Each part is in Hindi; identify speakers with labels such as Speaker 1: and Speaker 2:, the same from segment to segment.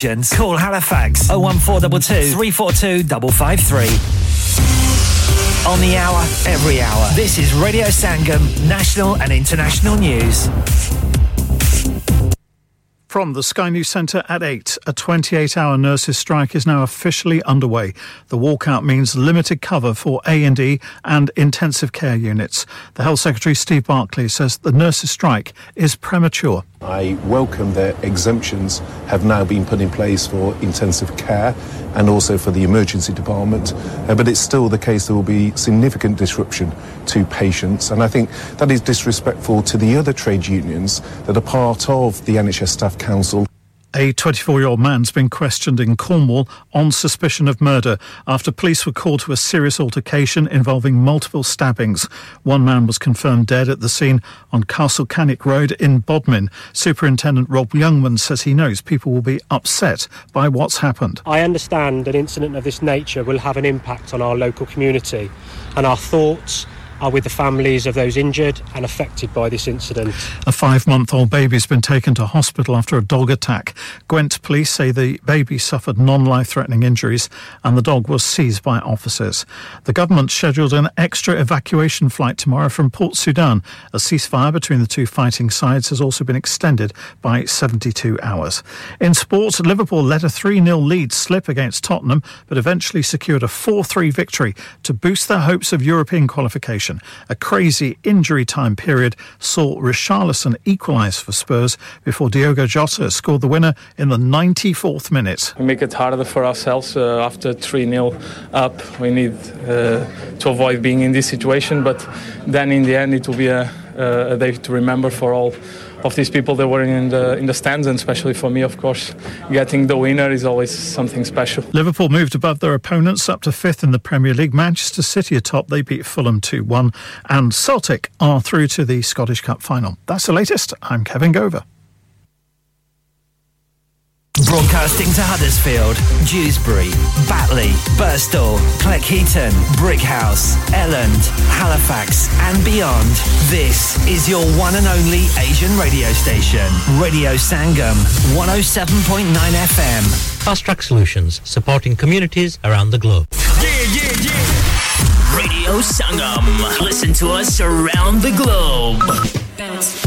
Speaker 1: Call Halifax 01422 342 553. On the hour, every hour. This is Radio Sangam, national and international news.
Speaker 2: From the Sky News Centre at 8, a 28 hour nurses' strike is now officially underway. The walkout means limited cover for A&E and intensive care units. The Health Secretary Steve Barclay says the nurses' strike is premature.
Speaker 3: I welcome that exemptions have now been put in place for intensive care and also for the emergency department. Uh, but it's still the case there will be significant disruption to patients. And I think that is disrespectful to the other trade unions that are part of the NHS Staff Council
Speaker 2: a 24 year old man's been questioned in Cornwall on suspicion of murder after police were called to a serious altercation involving multiple stabbings. One man was confirmed dead at the scene on Castle Canick Road in Bodmin. Superintendent Rob Youngman says he knows people will be upset by what's happened.
Speaker 4: I understand an incident of this nature will have an impact on our local community, and our thoughts are with the families of those injured and affected by this incident.
Speaker 2: A five month old baby has been taken to hospital after a dog attack. Gwent police say the baby suffered non life threatening injuries and the dog was seized by officers. The government scheduled an extra evacuation flight tomorrow from Port Sudan. A ceasefire between the two fighting sides has also been extended by 72 hours. In sports, Liverpool let a 3 0 lead slip against Tottenham, but eventually secured a 4 3 victory to boost their hopes of European qualification action. A crazy injury time period saw Richarlison equalise for Spurs before Diogo Jota scored the winner in the 94th minute.
Speaker 5: We make it harder for ourselves uh, after 3 0 up. We need uh, to avoid being in this situation, but then in the end, it will be a, a day to remember for all of these people that were in the in the stands, and especially for me, of course, getting the winner is always something special.
Speaker 2: Liverpool moved above their opponents up to fifth in the Premier League. Manchester City atop, they beat Fulham 2 1, and Celtic are through to the Scottish Cup final. That's the latest. I'm Kevin Gover.
Speaker 1: Broadcasting to Huddersfield, Dewsbury, Batley, Burstall, Cleckheaton, Brickhouse, Elland, Halifax, and beyond. This is your one and only Asian radio station, Radio Sangam, 107.9 FM.
Speaker 6: Fast Track Solutions, supporting communities around the globe. Yeah, yeah,
Speaker 1: yeah. Radio Sangam. Listen to us around the globe.
Speaker 7: Bounce.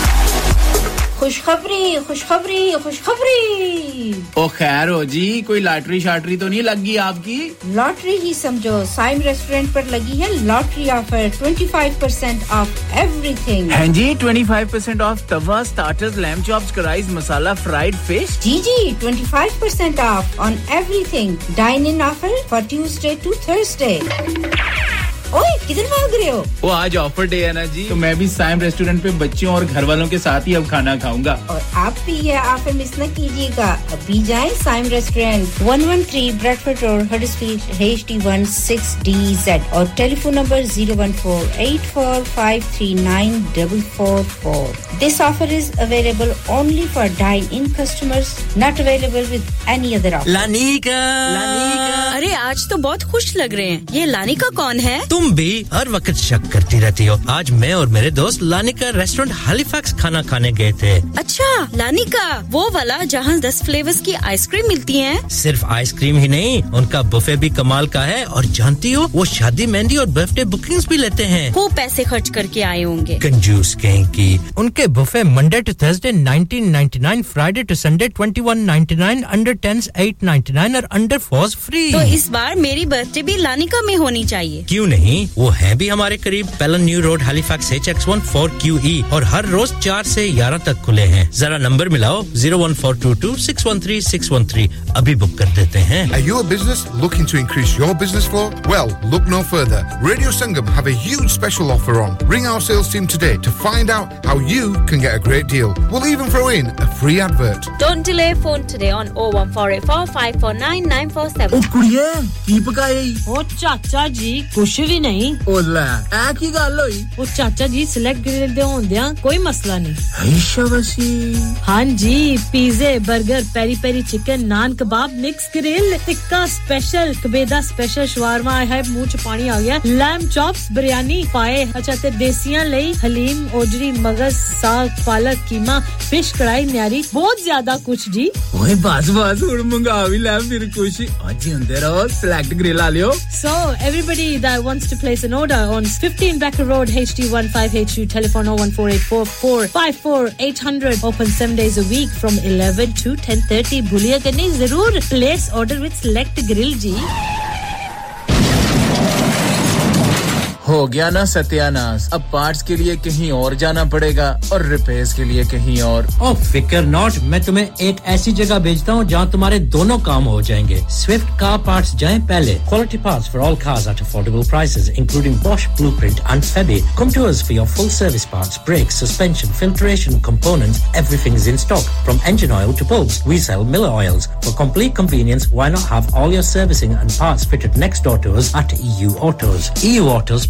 Speaker 8: खुशखबरी खुशखबरी खुशखबरी
Speaker 9: ओ खैर हो जी कोई लॉटरी शाटरी तो नहीं लगी आपकी
Speaker 8: लॉटरी ही समझो साइम रेस्टोरेंट पर लगी है lottery offer 25% percent off everything
Speaker 9: हैं जी 25% percent off tawa starter lamb chop कराइज मसाला फ्राइड फिश
Speaker 8: जी जी 25% percent off on everything dine in offer for Tuesday to Thursday ओए किधर भाग रहे हो
Speaker 9: वो आज ऑफर डे है ना जी तो मैं भी साइम रेस्टोरेंट पे बच्चों और घर वालों के साथ ही अब खाना खाऊंगा
Speaker 8: और आप भी यह ऑफर मिस न कीजिएगा अभी जाए Saim restaurant one one three Bradford road street H D one six D Z और telephone number zero one four eight four five three nine double four four this offer is available only for dine in customers not available with any other offer लानिका
Speaker 9: अरे आज तो बहुत खुश लग रहे हैं ये लानिका कौन है तुम तुम भी हर वक्त शक करती रहती हो आज मैं और मेरे दोस्त लानिका रेस्टोरेंट हालीफैक्स खाना खाने गए थे
Speaker 10: अच्छा लानिका वो वाला जहाँ दस फ्लेवर्स की आइसक्रीम मिलती है
Speaker 9: सिर्फ आइसक्रीम ही नहीं उनका बुफे भी कमाल का है और जानती हो वो शादी मेहंदी और बर्थडे बुकिंग भी लेते
Speaker 10: हैं वो पैसे खर्च करके आए होंगे कंजूस कहीं की उनके buffet Monday to Thursday nine Friday to Sunday twenty nine under
Speaker 9: ninety nine और अंडर फोर्स फ्री तो इस बार मेरी बर्थडे भी लानिका में होनी चाहिए क्यों नहीं नहीं वो है भी हमारे करीब Pellon new road Halifax H X one four Q E और हर रोज चार से ग्यारह तक खुले हैं जरा नंबर मिलाओ zero one four two two six one three six one three अभी बुक कर देते हैं
Speaker 11: your business looking to increase your business for well look no further radio Sangam special offer on ring our sales team today to find out how you can get a great deal we even throw in a free advert
Speaker 12: don't delay phone today on 01484549947 ओ कुड़िया की
Speaker 10: पकाई ओ चाचा जी कुछ भी ਨਹੀਂ ਉਹ ਲੈ ਐ ਕੀ ਗੱਲ
Speaker 9: ਹੋਈ ਉਹ ਚਾਚਾ ਜੀ ਸਿਲੈਕਟ ਗ੍ਰਿਲ ਦੇ ਹੁੰਦਿਆਂ ਕੋਈ ਮਸਲਾ ਨਹੀਂ ਅੱਛਾ ਵਸੀ ਹਾਂਜੀ ਪੀਜ਼ੇ
Speaker 10: 버ਗਰ peri peri chicken naan kebab mix grill tikka special ਕਬੇਦਾ ਸਪੈਸ਼ਲ ਸ਼ਵਾਰਮਾ ਹੈ ਮੂੰਹ ਚ ਪਾਣੀ ਆ ਗਿਆ ਲੈਮ ਚੌਪਸ ਬਿਰਿਆਨੀ ਪਾਏ ਅੱਛਾ ਤੇ ਦੇਸੀਆਂ ਲਈ ਹਲੀਮ ओजरी मगज साग पालक कीमा फिश कढ़ाई न्यारी बहुत ज्यादा
Speaker 13: कुछ जी ओए बस बस हुन मंगा भी ले फिर कुछ आज ही अंदर आओ सिलेक्ट ग्रिल आ लियो so everybody that wants wants to place an order on 15 Becker Road, HD15HU, telephone 01484454800, open 7 days a week from 11 to 10.30. Bhulia Gane, zarur place order with Select Grill Ji.
Speaker 14: हो गया ना सत्यानाश अब पार्ट के लिए कहीं और जाना पड़ेगा और रिपेयर के लिए कहीं और
Speaker 15: ओ फिकर नॉट मैं तुम्हें एक ऐसी जगह भेजता हूँ जहाँ तुम्हारे दोनों काम हो जाएंगे स्विफ्ट कार पार्ट जाए पहले quality part for all cars at affordable prices including wash blue print and Febi come for your full service part brake suspension filtration components everything is in stock from engine oil to bulbs we sell Miller oils for complete convenience why not have servicing and parts fitted next door to us at EU autos EU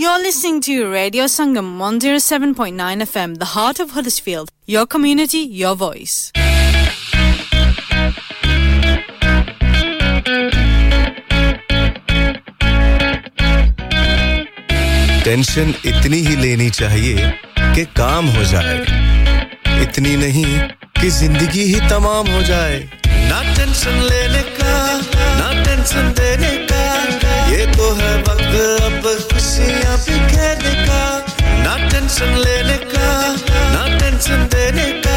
Speaker 16: You're listening to Radio Sangam 107.9 FM, the heart of Huddersfield. Your community, your voice.
Speaker 17: Tension इतनी ही लेनी चाहिए कि काम हो जाए इतनी नहीं कि जिंदगी ही तमाम हो जाए
Speaker 18: ना टेंशन लेने का ना टेंशन देने का ये तो है वक्त अब खुशियाँ बिखेरने का ना टेंशन लेने का ना टेंशन देने का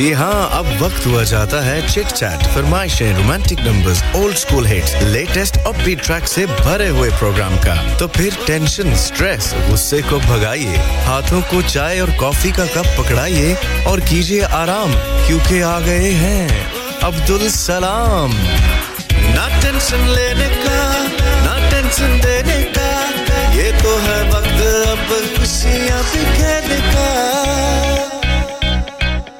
Speaker 19: जी हाँ अब वक्त हुआ जाता है चिट चैट फरमाइशें romantic numbers old school hits latest upbeat track से भरे हुए प्रोग्राम का तो फिर टेंशन स्ट्रेस गुस्से को भगाइए हाथों को चाय और कॉफी का कप पकड़ाइए और कीजिए आराम क्योंकि आ गए हैं अब्दुल सलाम
Speaker 20: ना टेंशन लेने का ना टेंशन देने का ये तो है वक्त अब खुशियाँ बिखेरने का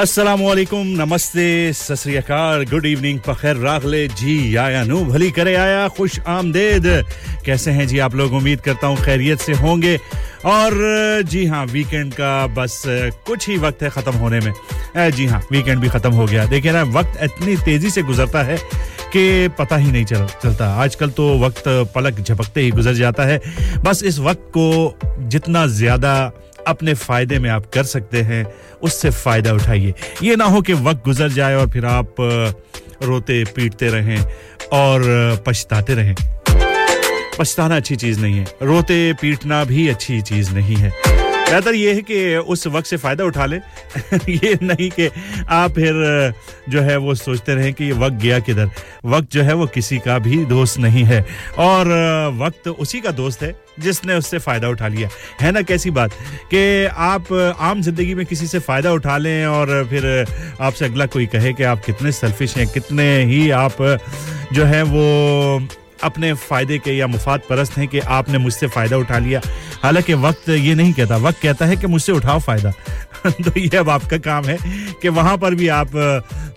Speaker 21: असलकुम नमस्ते सतरीकार गुड इवनिंग पखैर रागले जी आया नू भली करे आया खुश आमदेद कैसे हैं जी आप लोग उम्मीद करता हूँ खैरियत से होंगे और जी हाँ वीकेंड का बस कुछ ही वक्त है ख़त्म होने में जी हाँ वीकेंड भी ख़त्म हो गया देखिए ना वक्त इतनी तेज़ी से गुजरता है कि पता ही नहीं चल चलता आजकल तो वक्त पलक झपकते ही गुजर जाता है बस इस वक्त को जितना ज़्यादा अपने फ़ायदे में आप कर सकते हैं उससे फ़ायदा उठाइए ये ना हो कि वक्त गुजर जाए और फिर आप रोते पीटते रहें और पछताते रहें पछताना अच्छी चीज़ नहीं है रोते पीटना भी अच्छी चीज़ नहीं है बेहतर ये है कि उस वक्त से फ़ायदा उठा लें ये नहीं कि आप फिर जो है वो सोचते रहें कि ये वक्त गया किधर वक्त जो है वो किसी का भी दोस्त नहीं है और वक्त उसी का दोस्त है जिसने उससे फ़ायदा उठा लिया है ना कैसी बात कि आप आम जिंदगी में किसी से फ़ायदा उठा लें और फिर आपसे अगला कोई कहे कि आप कितने सेल्फिश हैं कितने ही आप जो है वो अपने फ़ायदे के या मुफाद परस्त हैं कि आपने मुझसे फ़ायदा उठा लिया हालांकि वक्त ये नहीं कहता वक्त कहता है कि मुझसे उठाओ फ़ायदा तो ये अब आपका काम है कि वहां पर भी आप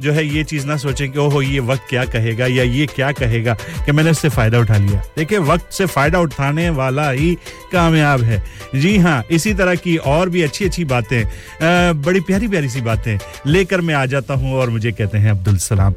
Speaker 21: जो है ये चीज़ ना सोचें कि ओहो ये वक्त क्या कहेगा या ये क्या कहेगा कि मैंने इससे फ़ायदा उठा लिया देखिए वक्त से फ़ायदा उठाने वाला ही कामयाब है जी हाँ इसी तरह की और भी अच्छी अच्छी बातें बड़ी प्यारी प्यारी सी बातें लेकर मैं आ जाता हूँ और मुझे कहते हैं अब्दुल सलाम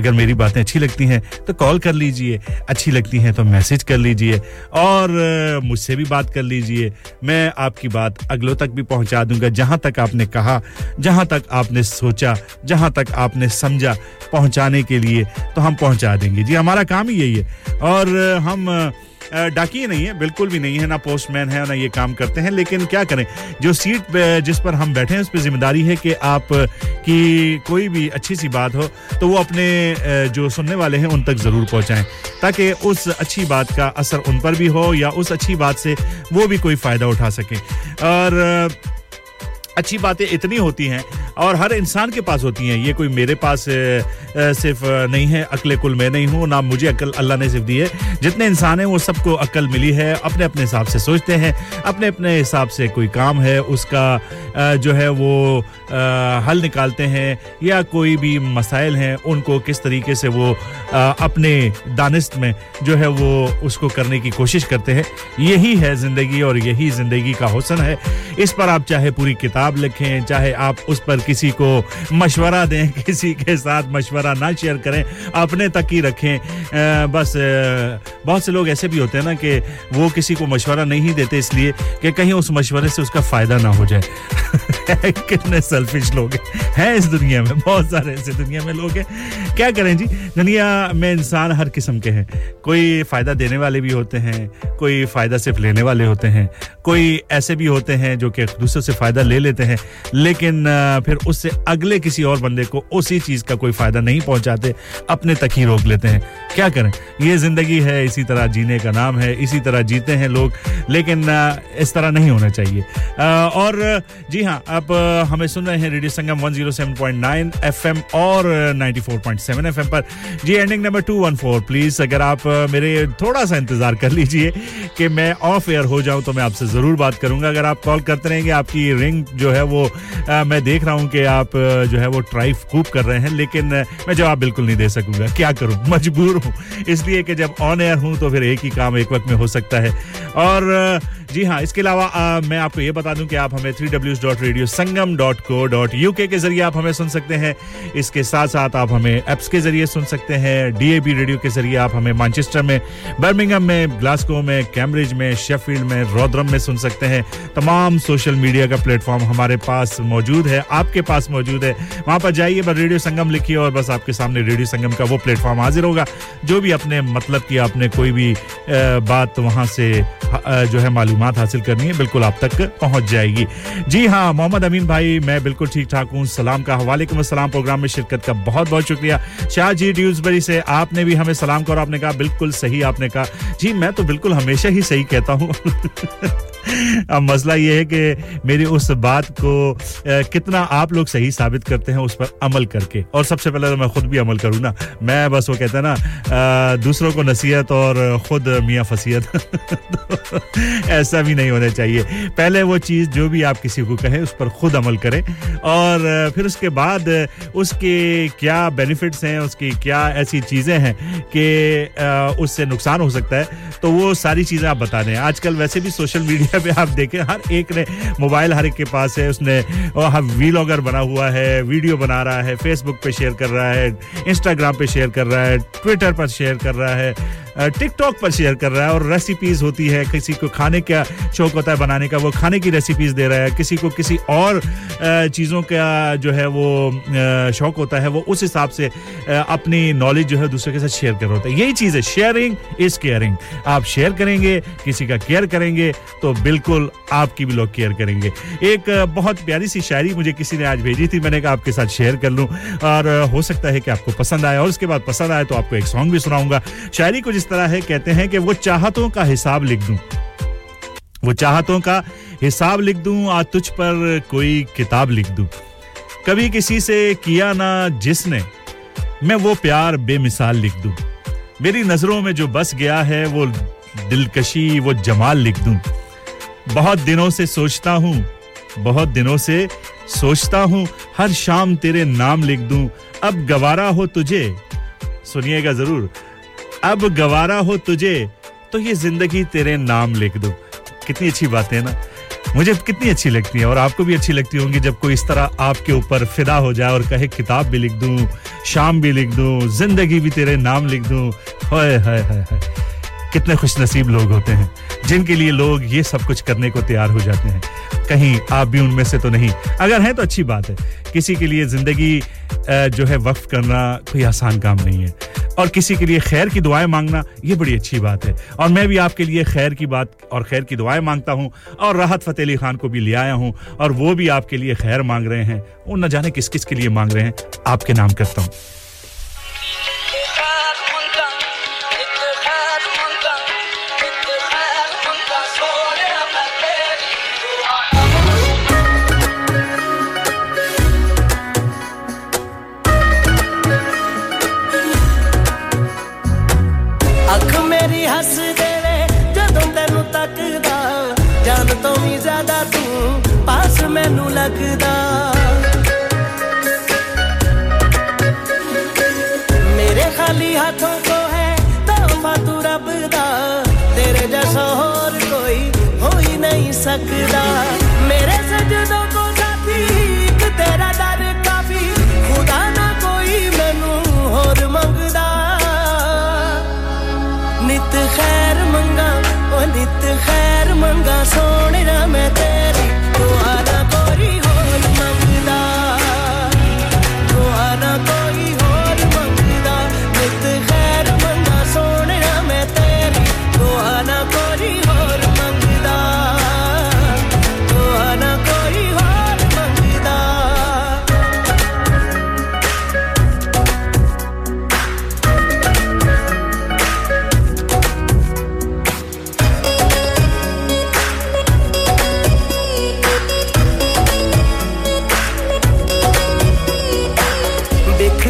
Speaker 21: अगर मेरी बातें अच्छी लगती हैं तो कॉल कर लीजिए अच्छी लगती हैं तो मैसेज कर लीजिए और मुझसे भी बात कर लीजिए मैं आपकी बात अगलों तक भी पहुंचा दूंगा जहां तक आपने कहा जहां तक आपने सोचा जहां तक आपने समझा पहुंचाने के लिए तो हम पहुंचा देंगे जी हमारा काम ही यही है और हम डाकिए नहीं है बिल्कुल भी नहीं है ना पोस्टमैन है ना ये काम करते हैं लेकिन क्या करें जो सीट जिस पर हम बैठे हैं उस पर जिम्मेदारी है कि आप की कोई भी अच्छी सी बात हो तो वो अपने जो सुनने वाले हैं उन तक ज़रूर पहुँचाएँ ताकि उस अच्छी बात का असर उन पर भी हो या उस अच्छी बात से वो भी कोई फ़ायदा उठा सकें और अच्छी बातें इतनी होती हैं और हर इंसान के पास होती हैं ये कोई मेरे पास सिर्फ नहीं है अकल कुल मैं नहीं हूँ ना मुझे अकल अल्लाह ने सिर्फ दी है जितने इंसान हैं वो सबको अकल मिली है अपने अपने हिसाब से सोचते हैं अपने अपने हिसाब से कोई काम है उसका जो है वो हल निकालते हैं या कोई भी मसाइल हैं उनको किस तरीके से वो अपने दानिश में जो है वो उसको करने की कोशिश करते हैं यही है ज़िंदगी और यही ज़िंदगी का हुसन है इस पर आप चाहे पूरी किताब किताब लिखें चाहे आप उस पर किसी को मशवरा दें किसी के साथ मशवरा ना शेयर करें अपने तक ही रखें आ, बस आ, बहुत से लोग ऐसे भी होते हैं ना कि वो किसी को मशवरा नहीं देते इसलिए कि कहीं उस मशवरे से उसका फ़ायदा ना हो जाए कितने सेल्फिश लोग हैं इस दुनिया में बहुत सारे ऐसे दुनिया में लोग हैं क्या करें जी दुनिया में इंसान हर किस्म के हैं कोई फ़ायदा देने वाले भी होते हैं कोई फ़ायदा सिर्फ लेने वाले होते हैं कोई ऐसे भी होते हैं जो कि दूसरे से फ़ायदा ले लेते देते हैं लेकिन फिर उससे अगले किसी और बंदे को उसी चीज का कोई फायदा नहीं पहुंचाते अपने तक ही रोक लेते हैं क्या करें ये जिंदगी है इसी तरह जीने का नाम है इसी तरह जीते हैं लोग लेकिन इस तरह नहीं होना चाहिए और जी हाँ आप हमें सुन रहे हैं रेडियो संगम 107.9 एफएम और 94.7 एफएम पर जी एंडिंग नंबर 214 प्लीज अगर आप मेरे थोड़ा सा इंतजार कर लीजिए कि मैं ऑफ एयर हो जाऊं तो मैं आपसे जरूर बात करूंगा अगर आप कॉल करते रहेंगे आपकी रिंग जो जो है वो आ, मैं देख रहा हूँ कि आप जो है वो ट्राई खूब कर रहे हैं लेकिन मैं जवाब बिल्कुल नहीं दे सकूंगा क्या करूँ मजबूर हूँ इसलिए कि जब ऑन एयर हूँ तो फिर एक ही काम एक वक्त में हो सकता है और जी हाँ इसके अलावा मैं आपको ये बता दूं कि आप हमें three W dot radio Sangam dot co dot U K जरिए आप हमें सुन सकते हैं इसके साथ साथ आप हमें एप्स के जरिए सुन सकते हैं डी ए बी रेडियो के जरिए आप हमें मानचेस्टर में बर्मिंगम में ग्लास्को में कैम्ब्रिज में शेफील्ड में रोद्रम में सुन सकते हैं तमाम सोशल मीडिया का प्लेटफॉर्म हमारे पास मौजूद है आपके पास मौजूद है वहाँ पर जाइए बस रेडियो संगम लिखिए और बस आपके सामने रेडियो संगम का वो प्लेटफॉर्म हाजिर होगा जो भी अपने मतलब की आपने कोई भी बात वहाँ से जो है मालूम मालूम हासिल करनी है बिल्कुल आप तक पहुंच जाएगी जी हाँ मोहम्मद अमीन भाई मैं बिल्कुल ठीक ठाक हूँ सलाम का वालेकुम सलाम प्रोग्राम में शिरकत का बहुत बहुत शुक्रिया शाह जी ड्यूजबरी से आपने भी हमें सलाम करो आपने कहा बिल्कुल सही आपने कहा जी मैं तो बिल्कुल हमेशा ही सही कहता हूँ अब मसला ये है कि मेरी उस बात को ए, कितना आप लोग सही साबित करते हैं उस पर अमल करके और सबसे पहले तो मैं खुद भी अमल करूँ ना मैं बस वो कहते हैं ना दूसरों को नसीहत और खुद मियाँ फसीहत तो, ऐसे ऐसा भी नहीं होना चाहिए पहले वो चीज़ जो भी आप किसी को कहें उस पर ख़ुद अमल करें और फिर उसके बाद उसके क्या बेनिफिट्स हैं उसकी क्या ऐसी चीज़ें हैं कि उससे नुकसान हो सकता है तो वो सारी चीज़ें आप बता दें आजकल वैसे भी सोशल मीडिया पे आप देखें हर एक ने मोबाइल हर एक के पास है उसने वीलॉगर बना हुआ है वीडियो बना रहा है फेसबुक पे शेयर कर रहा है इंस्टाग्राम पे शेयर कर रहा है ट्विटर पर शेयर कर रहा है टिकटॉक पर शेयर कर रहा है और रेसिपीज होती है किसी को खाने का शौक होता है बनाने का वो खाने की रेसिपीज दे रहा है किसी को किसी और चीज़ों का जो है वो शौक होता है वो उस हिसाब से अपनी नॉलेज जो है दूसरे के साथ शेयर कर रहा होता है यही चीज़ है शेयरिंग इज केयरिंग आप शेयर करेंगे किसी का केयर करेंगे तो बिल्कुल आपकी भी लोग केयर करेंगे एक बहुत प्यारी सी शायरी मुझे किसी ने आज भेजी थी मैंने कहा आपके साथ शेयर कर लूँ और हो सकता है कि आपको पसंद आए और उसके बाद पसंद आए तो आपको एक सॉन्ग भी सुनाऊंगा शायरी कुछ इस तरह है कहते हैं कि वो चाहतों का हिसाब लिख दूं वो चाहतों का हिसाब लिख दूं आज तुझ पर कोई किताब लिख दूं कभी किसी से किया ना जिसने मैं वो प्यार बेमिसाल लिख दूं मेरी नज़रों में जो बस गया है वो दिलकशी वो जमाल लिख दूं बहुत दिनों से सोचता हूं बहुत दिनों से सोचता हूं हर शाम तेरे नाम लिख दूं अब गवारा हो तुझे सुनिएगा ज़रूर अब गवारा हो तुझे तो ये जिंदगी तेरे नाम लिख दो कितनी अच्छी बात है ना मुझे कितनी अच्छी लगती है और आपको भी अच्छी लगती होंगी जब कोई इस तरह आपके ऊपर फिदा हो जाए और कहे किताब भी लिख दूं शाम भी लिख दूं जिंदगी भी तेरे नाम लिख दूं हाय हाय हाय हाय कितने खुश नसीब लोग होते हैं जिनके लिए लोग ये सब कुछ करने को तैयार हो जाते हैं कहीं आप भी उनमें से तो नहीं अगर हैं तो अच्छी बात है किसी के लिए ज़िंदगी जो है वक्फ करना कोई आसान काम नहीं है और किसी के लिए खैर की दुआएं मांगना ये बड़ी अच्छी बात है और मैं भी आपके लिए खैर की बात और खैर की दुआएं मांगता हूँ और राहत फ़तेह अली खान को भी ले आया हूँ और वो भी आपके लिए खैर मांग रहे हैं वो न जाने किस किस के लिए मांग रहे हैं आपके नाम करता हूँ
Speaker 22: ਖਾਲੀ ਹੱਥੋਂ ਕੋ ਹੈ ਤੋਹਫਾ ਤੂੰ ਰੱਬ ਦਾ ਤੇਰੇ ਜੈਸਾ ਹੋਰ ਕੋਈ ਹੋਈ ਨਹੀਂ ਸਕਦਾ ਮੇਰੇ ਸਜਦੋਂ ਕੋ ਸਾਥੀ ਇੱਕ ਤੇਰਾ ਦਰ ਕਾਫੀ ਖੁਦਾ ਨਾ ਕੋਈ ਮੈਨੂੰ ਹੋਰ ਮੰਗਦਾ ਨਿਤ ਖੈਰ ਮੰਗਾ ਉਹ ਨਿਤ ਖੈਰ ਮੰਗਾ ਸੋ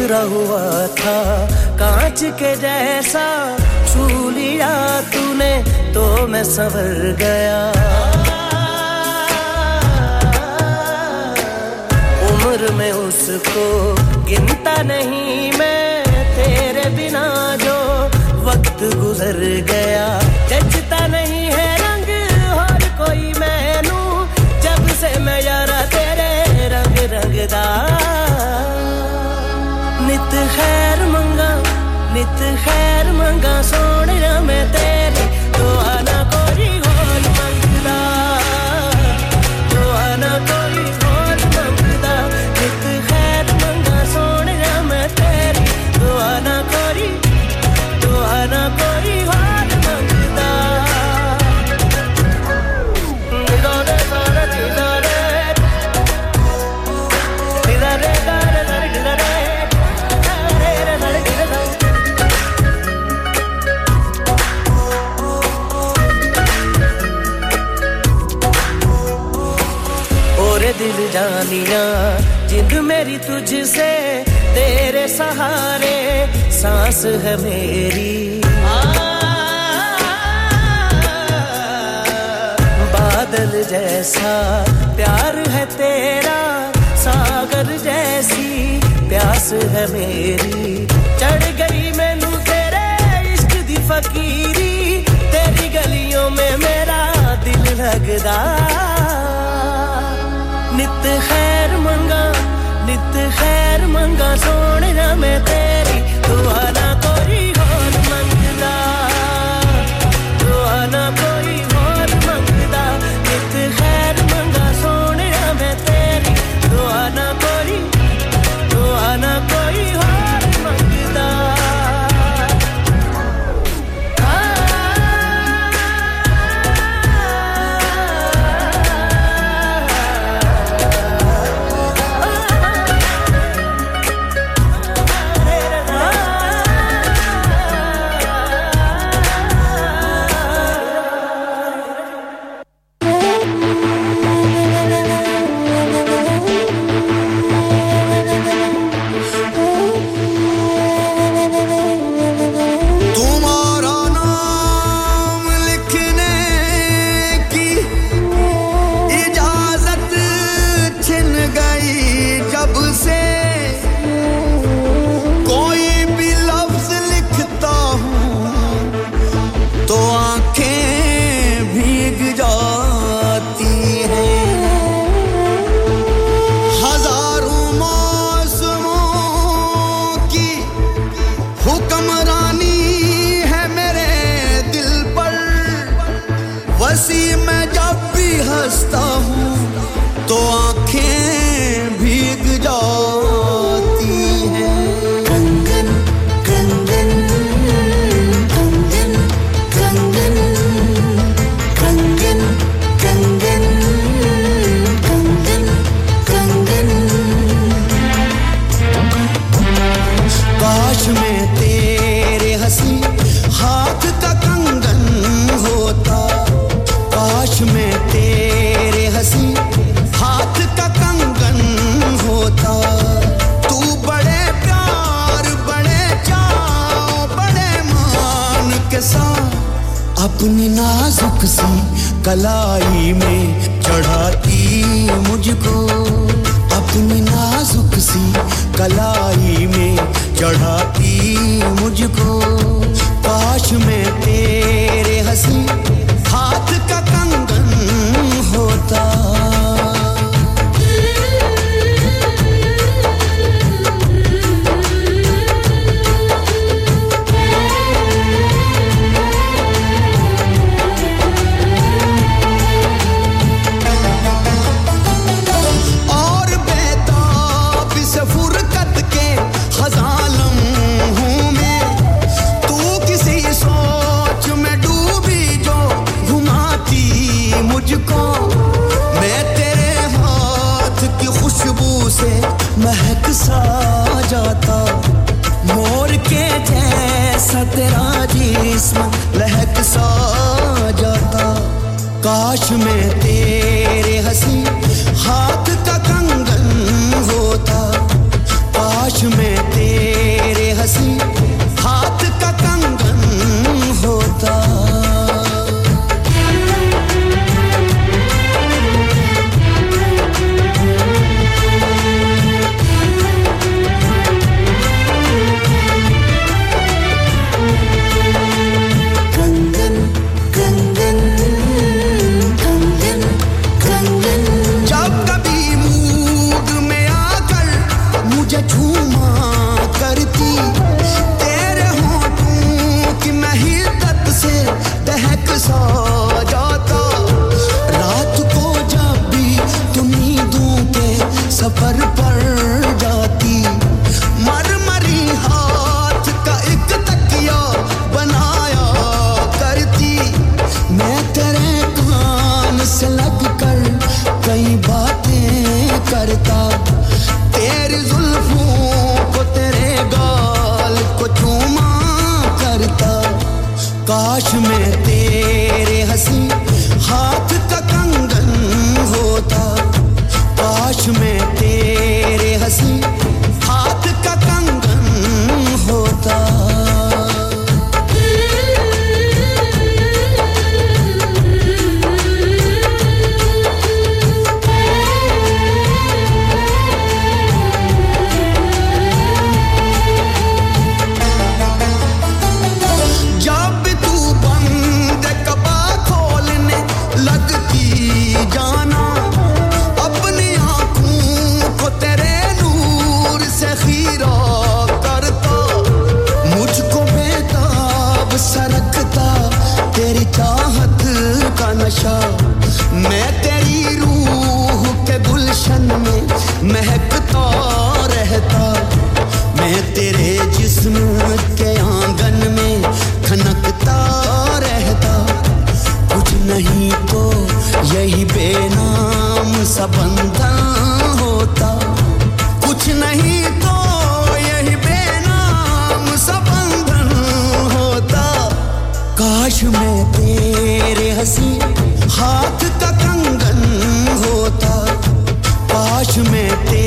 Speaker 22: बिखरा हुआ था कांच के जैसा छू लिया तूने तो मैं संवर गया उम्र में उसको गिनता नहीं मैं तेरे बिना जो वक्त गुजर गया ਨਿਤ ਖੈਰ ਮੰਗਾ ਸੋਹਣਾ ਮੈਂ ਤੇ जानिया जिंद मेरी तुझसे तेरे सहारे सांस है मेरी बादल जैसा प्यार है तेरा सागर जैसी प्यास है मेरी चढ़ गई मैनू तेरे इश्क दी फकीरी तेरी गलियों में मेरा दिल लगदा ਨਿਤ ਖੈਰ ਮੰਗਾ ਨਿਤ ਖੈਰ ਮੰਗਾ ਸੋਹਣਾ ਮੈਂ ਤੇਰੀ ਦੁਆ ਨਾ ਕੋਈ ਹੋਰ ਮੰਗਦਾ ਦੁਆ ਨਾ ਕੋਈ ਹੋਰ ਮੰਗਦਾ ਨਿਤ ਖੈਰ ਮੰਗਾ ਸੋਹਣਾ ਮੈਂ ਤੇਰੀ ਦੁਆ ਨਾ ਕੋਈ ਦੁਆ ਨਾ ਕੋਈ कलाई में चढ़ा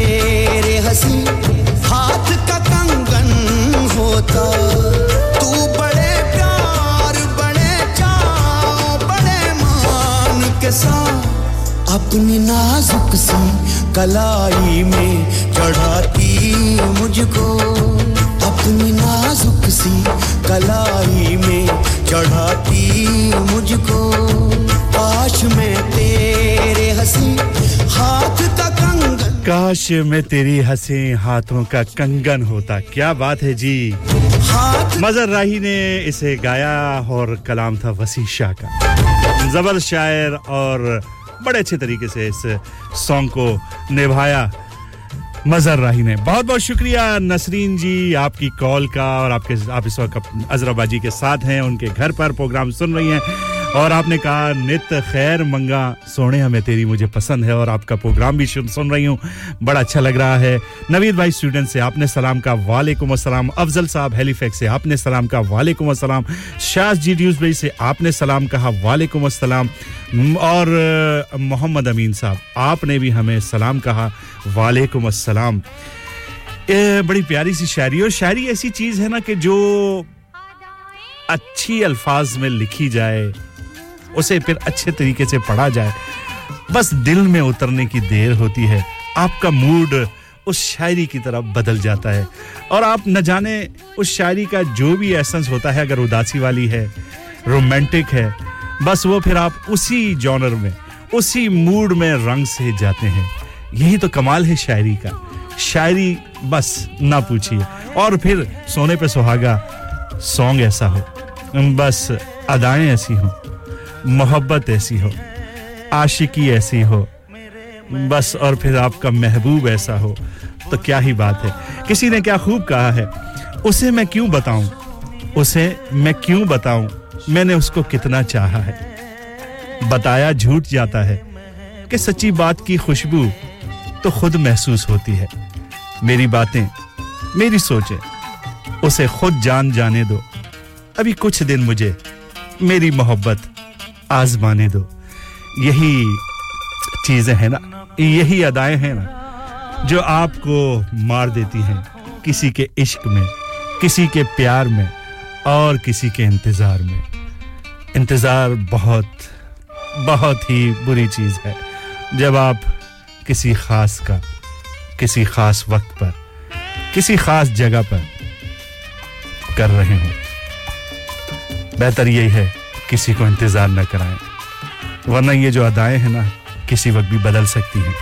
Speaker 22: शेर हसी हाथ का कंगन होता तू बड़े प्यार बड़े बड़े मान के साथ अपनी नाजुक सी कलाई में चढ़ाती मुझको अपनी नाजुक सी कलाई में चढ़ाती मुझको काश में तेरे हसी हाथ का
Speaker 21: काश मैं तेरी हंसे हाथों का कंगन होता क्या बात है जी मजर राही ने इसे गाया और कलाम था वसी शाह का जबर शायर और बड़े अच्छे तरीके से इस सॉन्ग को निभाया मजर राही ने बहुत बहुत शुक्रिया नसरीन जी आपकी कॉल का और आपके आप इस वक्त अजराबाजी के साथ हैं उनके घर पर प्रोग्राम सुन रही हैं और आपने कहा नित खैर मंगा सोने हमें तेरी मुझे पसंद है और आपका प्रोग्राम भी सुन रही हूँ बड़ा अच्छा लग रहा है नवीद भाई स्टूडेंट से आपने सलाम का वालेकुम असलम अफजल साहब हेलीफेक्स से आपने सलाम का वालेकुम असलम शाज जी ड्यूज भाई से आपने सलाम कहा वालेकुम असलम और मोहम्मद अमीन साहब आपने भी हमें सलाम कहा वालेकुम असलम बड़ी प्यारी सी शायरी और शायरी ऐसी चीज़ है ना कि जो अच्छी अल्फाज में लिखी जाए उसे फिर अच्छे तरीके से पढ़ा जाए बस दिल में उतरने की देर होती है आपका मूड उस शायरी की तरफ बदल जाता है और आप न जाने उस शायरी का जो भी एसेंस होता है अगर उदासी वाली है रोमांटिक है बस वो फिर आप उसी जॉनर में उसी मूड में रंग से जाते हैं यही तो कमाल है शायरी का शायरी बस ना पूछिए और फिर सोने पे सुहागा सॉन्ग ऐसा हो बस अदाएं ऐसी हों मोहब्बत ऐसी हो आशिकी ऐसी हो बस और फिर आपका महबूब ऐसा हो तो क्या ही बात है किसी ने क्या खूब कहा है उसे मैं क्यों बताऊं उसे मैं क्यों बताऊं मैंने उसको कितना चाहा है बताया झूठ जाता है कि सच्ची बात की खुशबू तो खुद महसूस होती है मेरी बातें मेरी सोचें उसे खुद जान जाने दो अभी कुछ दिन मुझे मेरी मोहब्बत आजमाने दो यही चीज़ें हैं ना यही अदाएं हैं ना जो आपको मार देती हैं किसी के इश्क में किसी के प्यार में और किसी के इंतज़ार में इंतज़ार बहुत बहुत ही बुरी चीज़ है जब आप किसी ख़ास का किसी ख़ास वक्त पर किसी ख़ास जगह पर कर रहे हो बेहतर यही है किसी को इंतज़ार न कराएं वरना ये जो अदाएं हैं ना किसी वक्त भी बदल सकती हैं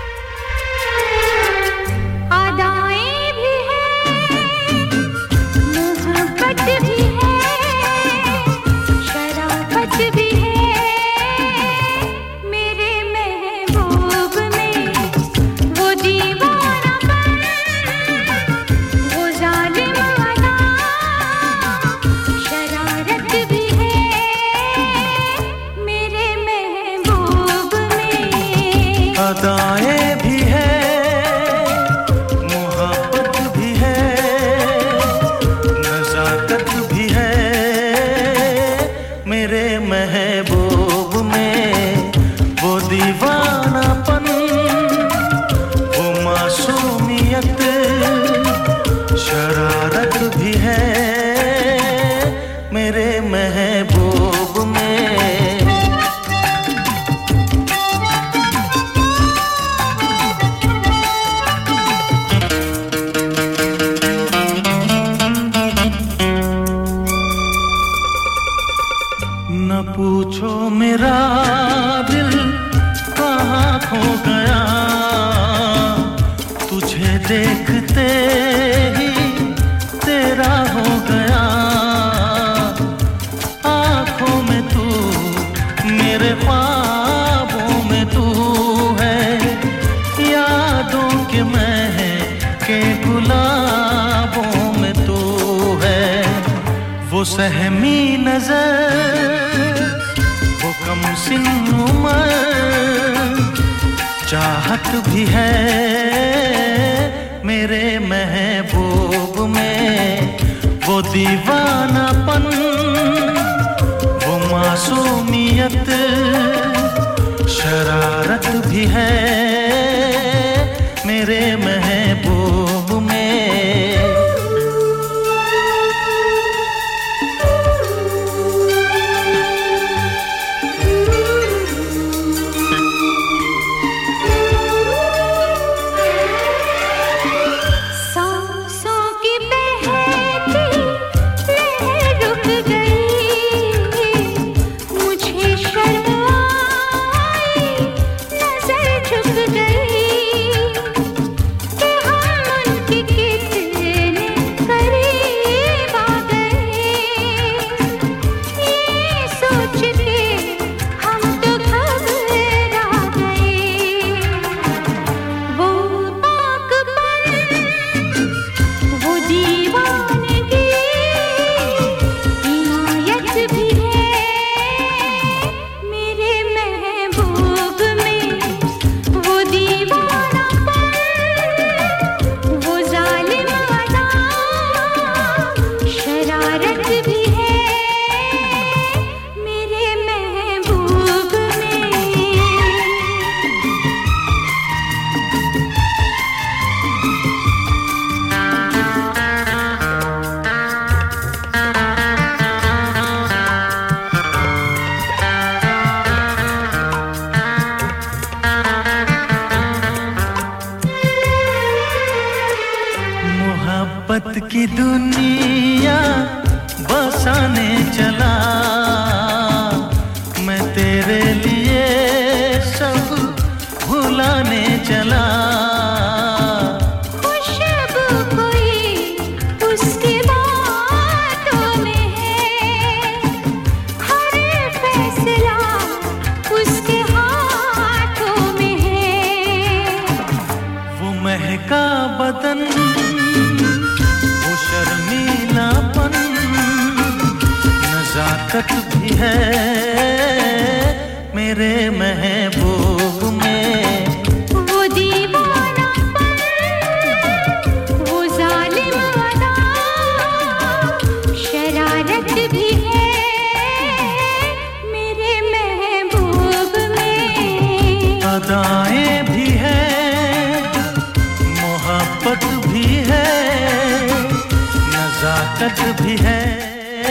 Speaker 22: ताकत भी है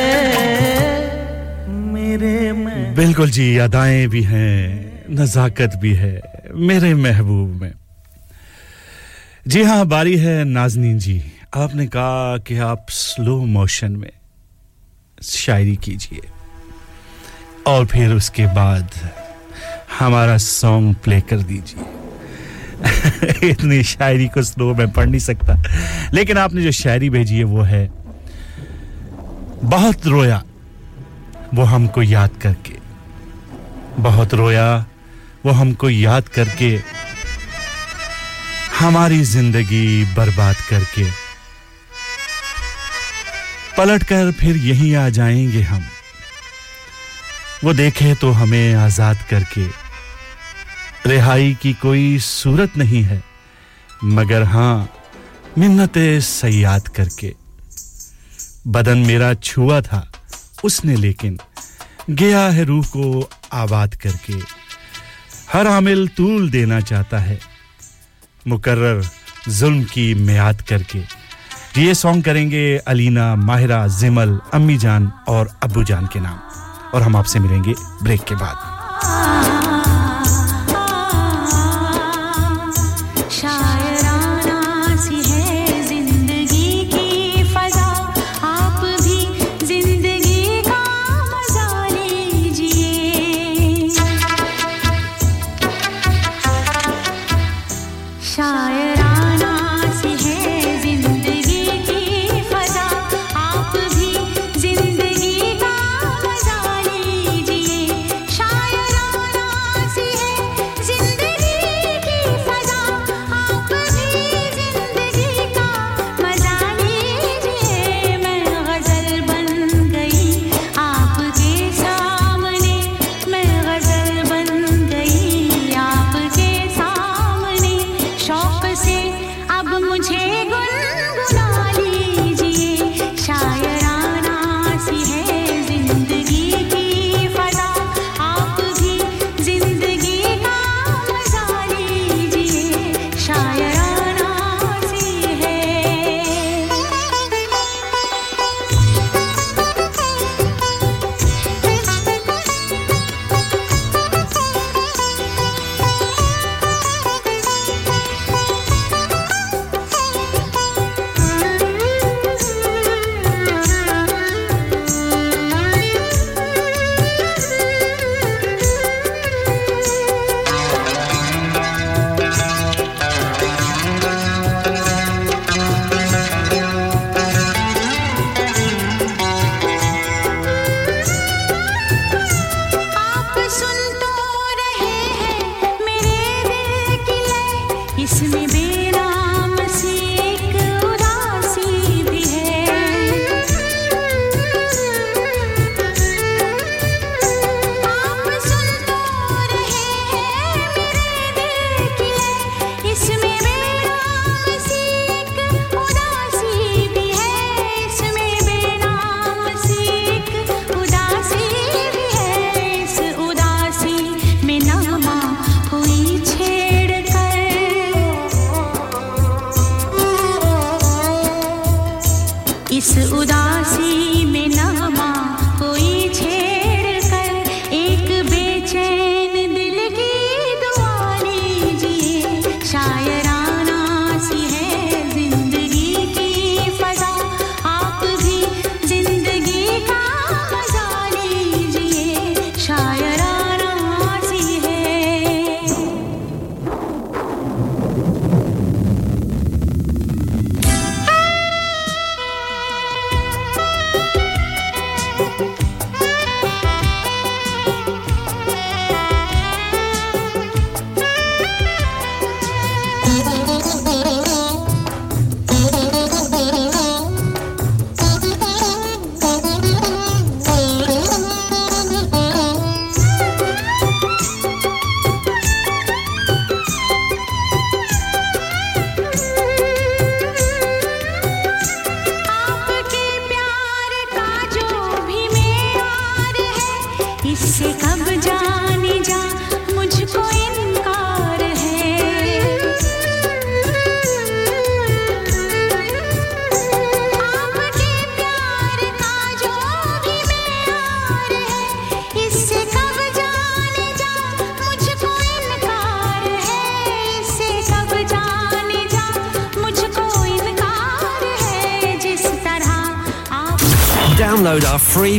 Speaker 21: मेरे में बिल्कुल जी अदाएं भी हैं नज़ाकत भी है मेरे महबूब में जी हाँ बारी है नाजनीन जी आपने कहा कि आप स्लो मोशन में शायरी कीजिए और फिर उसके बाद हमारा सॉन्ग प्ले कर दीजिए इतनी शायरी को स्लो में पढ़ नहीं सकता लेकिन आपने जो शायरी भेजी है वो है बहुत रोया वो हमको याद करके बहुत रोया वो हमको याद करके हमारी जिंदगी बर्बाद करके पलट कर फिर यहीं आ जाएंगे हम वो देखे तो हमें आजाद करके रिहाई की कोई सूरत नहीं है मगर हां मिन्नत सयाद करके बदन मेरा छुआ था उसने लेकिन गया है रूह को आबाद करके हर आमिल तूल देना चाहता है मुकर्र जुल्म की मियाद करके ये सॉन्ग करेंगे अलीना माहिरा जिमल अम्मी जान और अबू जान के नाम और हम आपसे मिलेंगे ब्रेक के बाद
Speaker 23: 肆五忌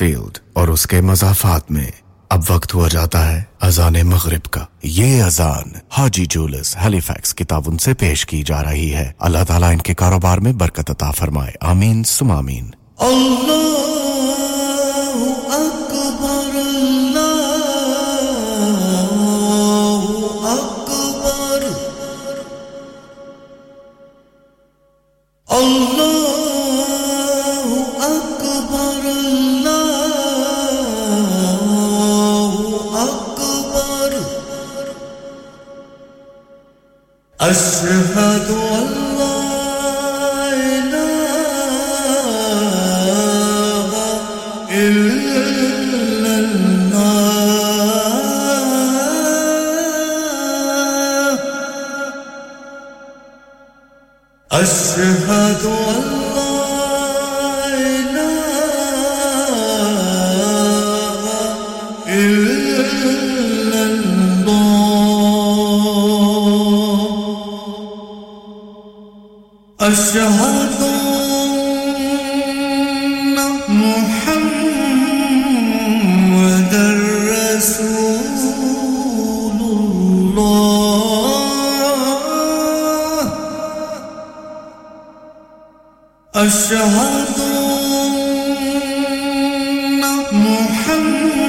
Speaker 23: फील्ड और उसके मजाफात में अब वक्त हुआ जाता है अजान मगरब का ये अजान हाजी जूलस हेलीफैक्स की ताउन से पेश की जा रही है अल्लाह ताला इनके कारोबार में बरकत अता फरमाए आमीन सुमामीन
Speaker 24: अल्लाह come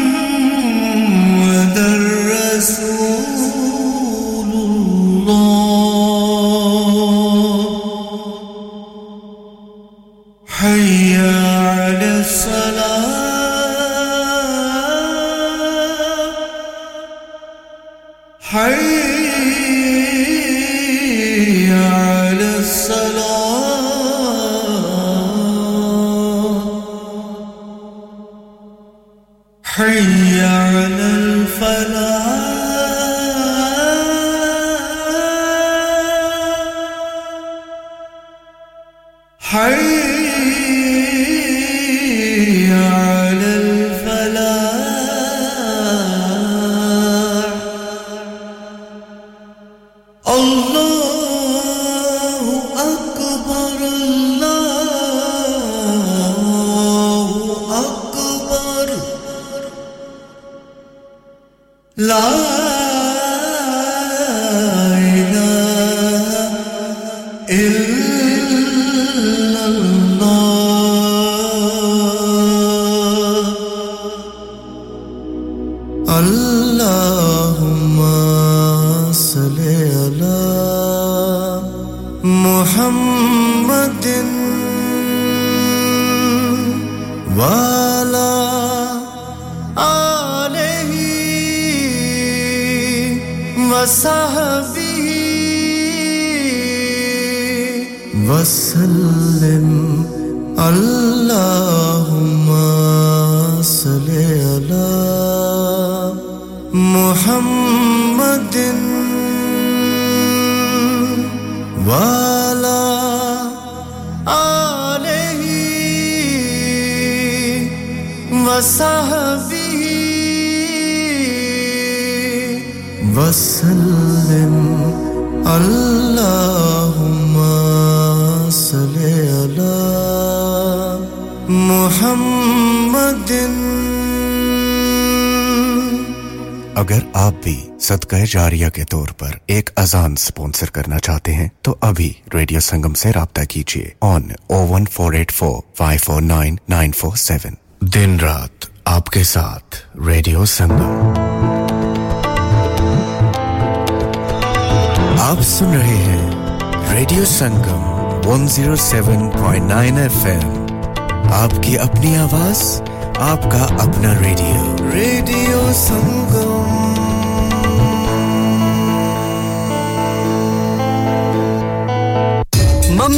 Speaker 23: भी रेडियो संगम से रब्ता कीजिए on O one four eight four five four nine nine four seven दिन रात आपके साथ रेडियो संगम आप सुन रहे हैं रेडियो संगम 107.9 एफएम आपकी अपनी आवाज आपका अपना रेडियो रेडियो संगम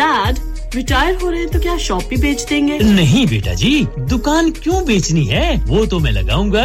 Speaker 25: डैड रिटायर हो रहे हैं तो क्या शॉप भी बेच देंगे
Speaker 26: नहीं बेटा जी दुकान क्यों बेचनी है वो तो मैं लगाऊंगा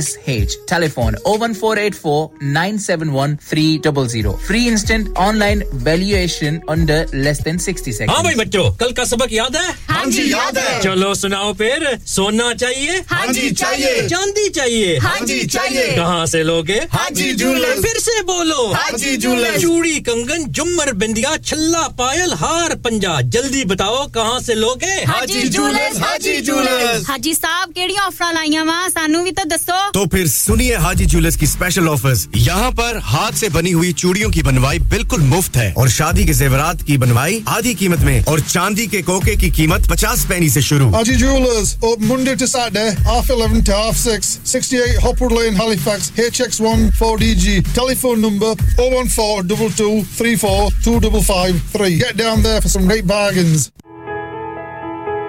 Speaker 27: SH. Telephone 01484 971 300. Free
Speaker 28: instant online valuation under less than 60 seconds. हाँ भाई बच्चों कल का सबक याद है हाँ जी याद है चलो सुनाओ
Speaker 27: फिर सोना चाहिए
Speaker 28: हाँ जी चाहिए चांदी चाहिए हाँ जी चाहिए कहाँ से लोगे हाँ जी जूलर फिर से बोलो हाँ जी जूलर चूड़ी कंगन जुमर बिंदिया छल्ला पायल हार पंजा जल्दी बताओ कहाँ से लोगे हाजी जूलर्स हाजी जूलर्स हाजी साहब
Speaker 29: केड़ी ऑफर लाइया वा सानू भी तो दसो तो फिर सुनिए हाजी ज्वेलर्स की स्पेशल ऑफर्स यहाँ पर हाथ से बनी हुई चूड़ियों की बनवाई बिल्कुल मुफ्त है और शादी के जेवरात की बनवाई आधी कीमत में और चांदी के कोके की कीमत पचास पैनी ऐसी शुरू
Speaker 30: Haji jewellers Monday to Saturday half eleven to half six sixty eight Hopwood lane Halifax H X one four D G telephone number O one four double two three four two double five three get down there for some great bargains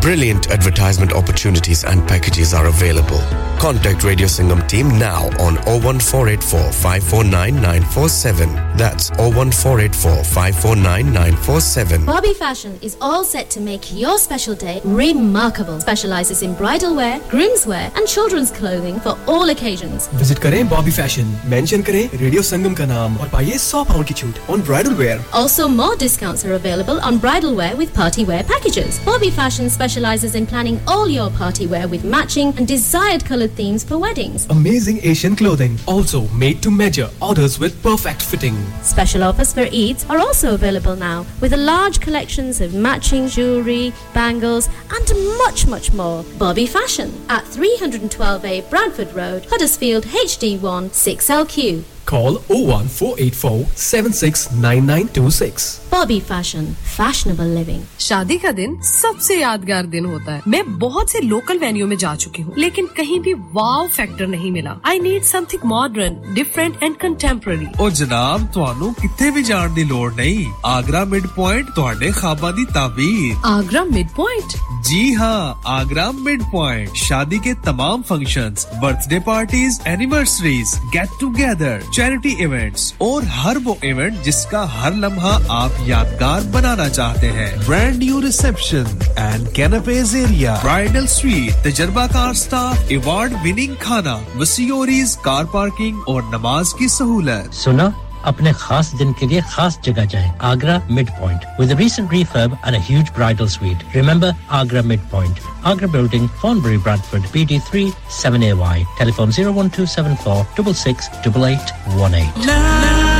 Speaker 23: Brilliant advertisement opportunities and packages are available. Contact Radio Singham team now on 01484 549947. That's 01484 549947.
Speaker 31: Bobby Fashion is all set to make your special day remarkable. Specializes in bridal wear, groom's wear, and children's clothing for all occasions.
Speaker 32: Visit Kare Bobby Fashion. Mention Kare Radio Sangam Kanam or buy a soft altitude on bridal wear.
Speaker 31: Also more discounts are available on bridal wear with party wear packages. Bobby Fashion's specializes in planning all your party wear with matching and desired colored themes for weddings.
Speaker 33: Amazing Asian clothing, also made to measure, orders with perfect fitting.
Speaker 31: Special offers for Eids are also available now with a large collections of matching jewelry, bangles, and much, much more. Bobby Fashion at 312A Bradford Road, Huddersfield HD1 6LQ.
Speaker 33: Call 01484
Speaker 31: 769926. Bobby fashion fashionable living
Speaker 34: शादी का दिन सबसे यादगार दिन होता है मैं बहुत से लोकल वेन्यू में जा चुकी हूँ लेकिन कहीं भी वाव फैक्टर नहीं मिला I need something modern different and contemporary
Speaker 35: और जनाब ਤੁਹਾਨੂੰ कितने भी जान की लोड़ नहीं आगरा मिड पॉइंट थोड़े ਖਾਬਾਂ ਦੀ ਤਾਬੀਰ आगरा मिड पॉइंट जी हाँ आगरा मिड पॉइंट शादी के तमाम function birthday parties anniversaries get together charity events और हर वो इवेंट जिसका हर लम्हा आप यादगार बनाना चाहते हैं ब्रांड न्यू रिसेप्शन एंड कैनपेज एरिया ब्राइडल स्वीट तजर्बा कार स्टाफ अवार्ड विनिंग खाना वसीओरीज कार पार्किंग और नमाज की सहूलत
Speaker 36: सुना अपने खास दिन के लिए खास जगह जाएं Agra mid point with recent refurb and a huge bridal suite. Remember Agra Midpoint. Agra Building, Fonbury, Bradford, BD3 7AY. Telephone 01274 668818.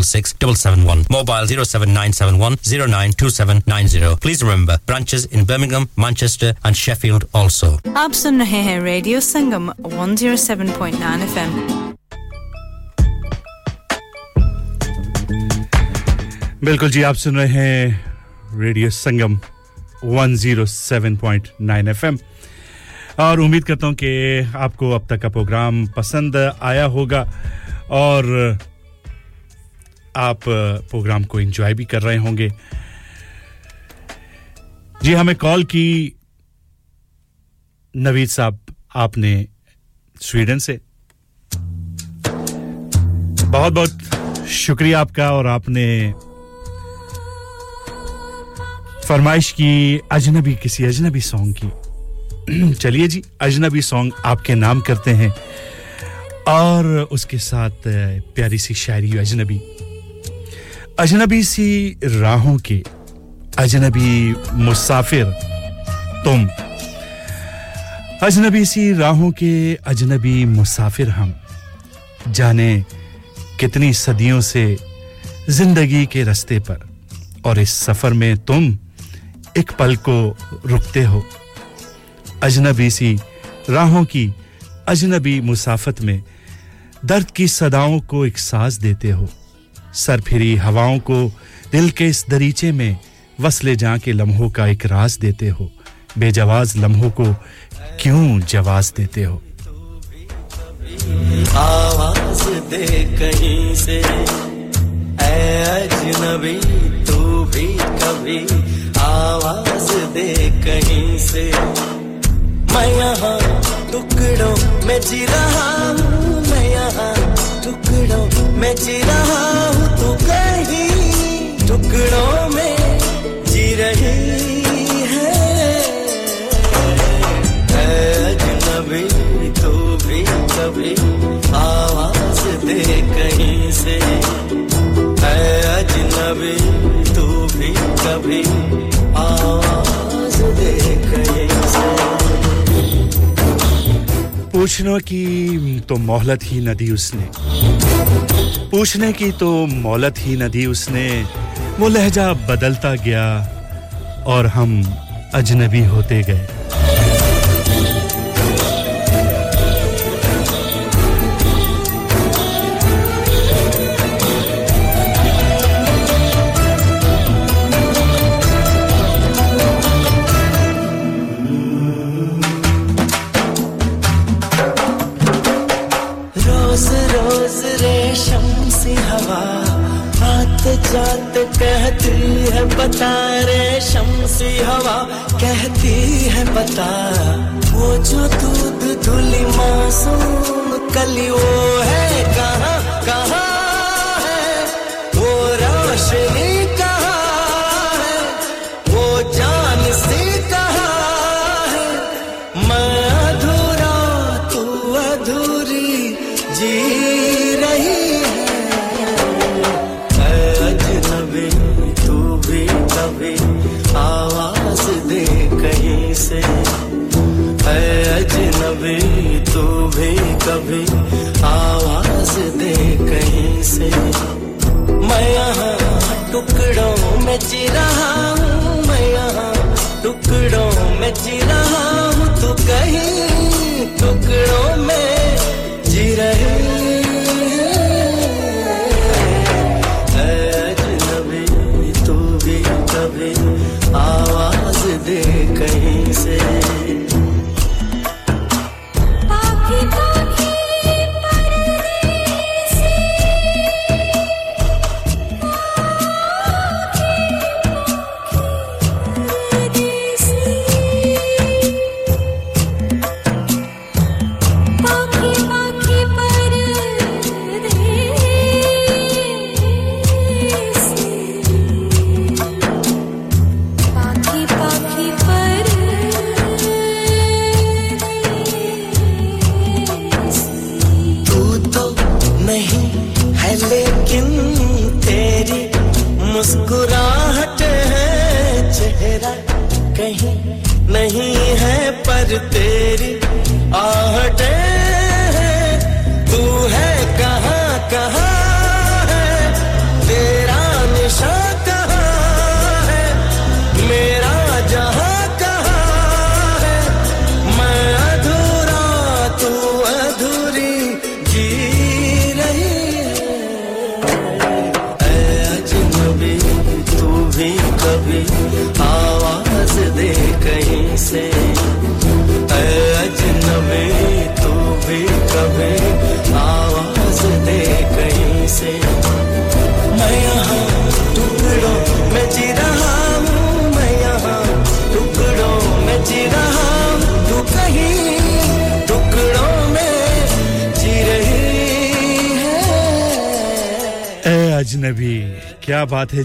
Speaker 37: 866 771. Mobile 07971 Please remember, branches in Birmingham, Manchester and Sheffield also.
Speaker 38: आप सुन रहे हैं रेडियो संगम 107.9 FM.
Speaker 21: बिल्कुल जी आप सुन रहे हैं रेडियो संगम 107.9 एफएम और उम्मीद करता हूं कि आपको अब तक का प्रोग्राम पसंद आया होगा और आप प्रोग्राम को एंजॉय भी कर रहे होंगे जी हमें कॉल की नवीद साहब आपने स्वीडन से बहुत बहुत शुक्रिया आपका और आपने फरमाइश की अजनबी किसी अजनबी सॉन्ग की चलिए जी अजनबी सॉन्ग आपके नाम करते हैं और उसके साथ प्यारी सी शायरी अजनबी अजनबी सी राहों के अजनबी मुसाफिर तुम अजनबी सी राहों के अजनबी मुसाफिर हम जाने कितनी सदियों से जिंदगी के रास्ते पर और इस सफर में तुम एक पल को रुकते हो अजनबी सी राहों की अजनबी मुसाफत में दर्द की सदाओं को एक सांस देते हो सर फिरी हवाओं को दिल के इस दरीचे में वसले जा के लम्हों का एक राज देते हो बेजवाज लम्हों को क्यों जवाज देते हो
Speaker 39: आवाज दे कहीं से अजनबी तू भी कभी आवाज दे कहीं से मैं यहाँ टुकड़ों में जी रहा हूँ टुकड़ों में जी रहा हूँ तो कहीं टुकड़ों में जी रही है अजनबी तू भी कभी आवाज दे कहीं से अजनबी तू भी कभी
Speaker 21: पूछने की तो मोहलत ही न दी उसने पूछने की तो मोहलत ही न दी उसने वो लहजा बदलता गया और हम अजनबी होते गए बता रे शमसी हवा कहती है बता वो जो दूध धुली मासूम कली वो है कहाँ कहाँ है वो रोशनी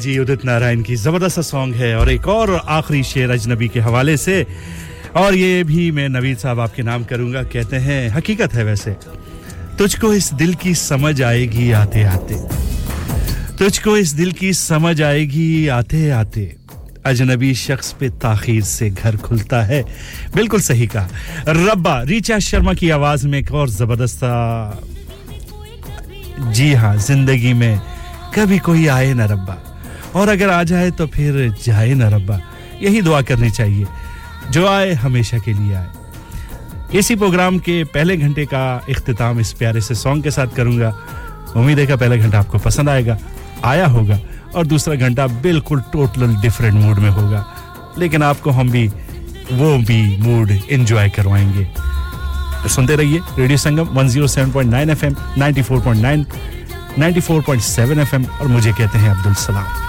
Speaker 21: जी उदित नारायण की जबरदस्त सॉन्ग है और एक और आखिरी शेर अजनबी के हवाले से और ये भी मैं नवीद साहब आपके नाम करूंगा कहते हैं हकीकत है वैसे तुझको इस दिल की समझ आएगी आते आते तुझको इस दिल की समझ आएगी आते आते अजनबी शख्स पे ताखीर से घर खुलता है बिल्कुल सही कहा रब्बा रिचा शर्मा की आवाज में एक और जबरदस्त जी हाँ जिंदगी में कभी कोई आए ना रब्बा और अगर आ जाए तो फिर जाए ना रब्बा यही दुआ करनी चाहिए जो आए हमेशा के लिए आए इसी प्रोग्राम के पहले घंटे का अख्ताम इस प्यारे से सॉन्ग के साथ करूंगा उम्मीद है का पहला घंटा आपको पसंद आएगा आया होगा और दूसरा घंटा बिल्कुल टोटल डिफरेंट मूड में होगा लेकिन आपको हम भी वो भी मूड एंजॉय करवाएंगे तो सुनते रहिए radio Sangam 107.9 point seven F M और मुझे कहते हैं Abdul Salam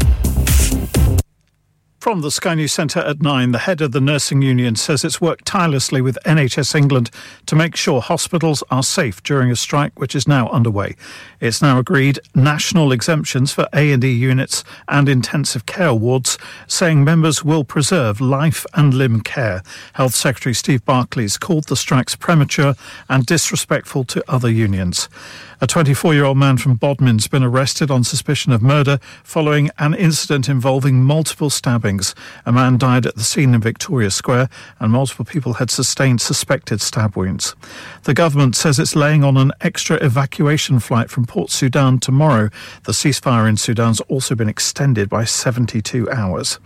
Speaker 40: From the Sky News Centre at 9, the head of the nursing union says it's worked tirelessly with NHS England to make sure hospitals are safe during a strike which is now underway. It's now agreed national exemptions for A&E units and intensive care wards, saying members will preserve life and limb care. Health Secretary Steve Barclays called the strikes premature and disrespectful to other unions. A 24-year-old man from Bodmin's been arrested on suspicion of murder following an incident involving multiple stabbings stabbings. A man died at the scene in Victoria Square, and multiple people had sustained suspected stab wounds. The government says it's laying on an extra evacuation flight from Port Sudan tomorrow. The ceasefire in Sudan's also been extended by 72 hours.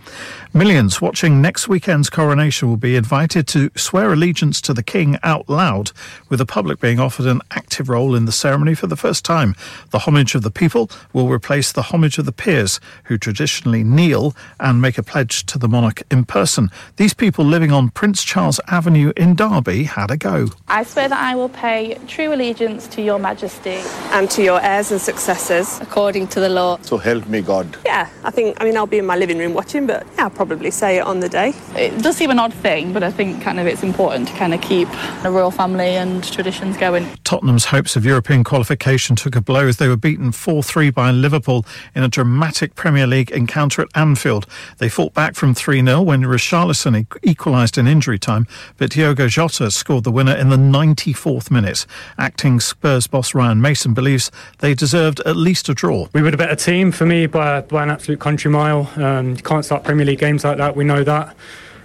Speaker 40: Millions watching next weekend's coronation will be invited to swear allegiance to the king out loud, with the public being offered an active role in the ceremony for the first time. The homage of the people will replace the homage of the peers, who traditionally kneel and make a pledge to the monarch in person. These people living on Prince Charles Avenue in Derby had a go.
Speaker 41: I swear that I will pay true allegiance to your majesty
Speaker 42: and to your heirs and successors
Speaker 43: according to the law.
Speaker 44: So help me God.
Speaker 42: Yeah, I think, I mean, I'll be in my living room watching, but yeah, I'll probably say it on the day.
Speaker 45: It does seem an odd thing, but I think kind of it's important to kind of keep the royal family and traditions going.
Speaker 40: Tottenham's hopes of European qualification took a blow as they were beaten 4 3 by Liverpool in a dramatic Premier League encounter at Anfield. They fought fought back from 3 0 when Richarlison equalised in injury time, but Diogo Jota scored the winner in the 94th minute. Acting Spurs boss Ryan Mason believes they deserved at least a draw.
Speaker 46: We were a better team for me by, by an absolute country mile. Um, you can't start Premier League games like that, we know that.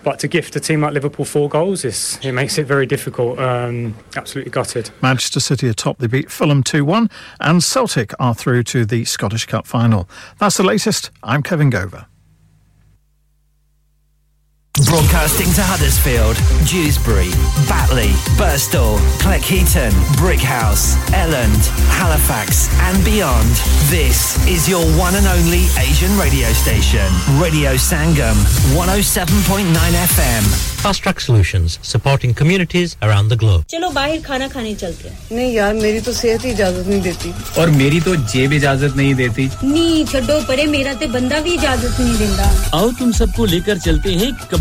Speaker 46: But to gift a team like Liverpool four goals, it makes it very difficult. Um, absolutely gutted.
Speaker 40: Manchester City atop the beat Fulham 2 1, and Celtic are through to the Scottish Cup final. That's the latest. I'm Kevin Gover.
Speaker 47: Broadcasting to Huddersfield, Dewsbury, Batley, Burstall, Cleckheaton, Brickhouse, Elland, Halifax, and beyond. This is your one and only Asian radio station, Radio Sangam, 107.9 FM. Fast Track Solutions, supporting communities around the globe. चलो बाहर खाना खाने चलते हैं। नहीं यार मेरी तो सेहत ही इजाजत नहीं देती और मेरी तो जेब इजाजत नहीं देती नहीं छोड़ो परे मेरा तो बंदा भी
Speaker 21: इजाजत नहीं देता आओ तुम सबको लेकर चलते हैं कब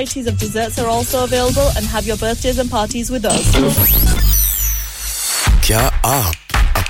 Speaker 41: varieties of desserts are also available and have your birthdays and parties with us.
Speaker 21: क्या आप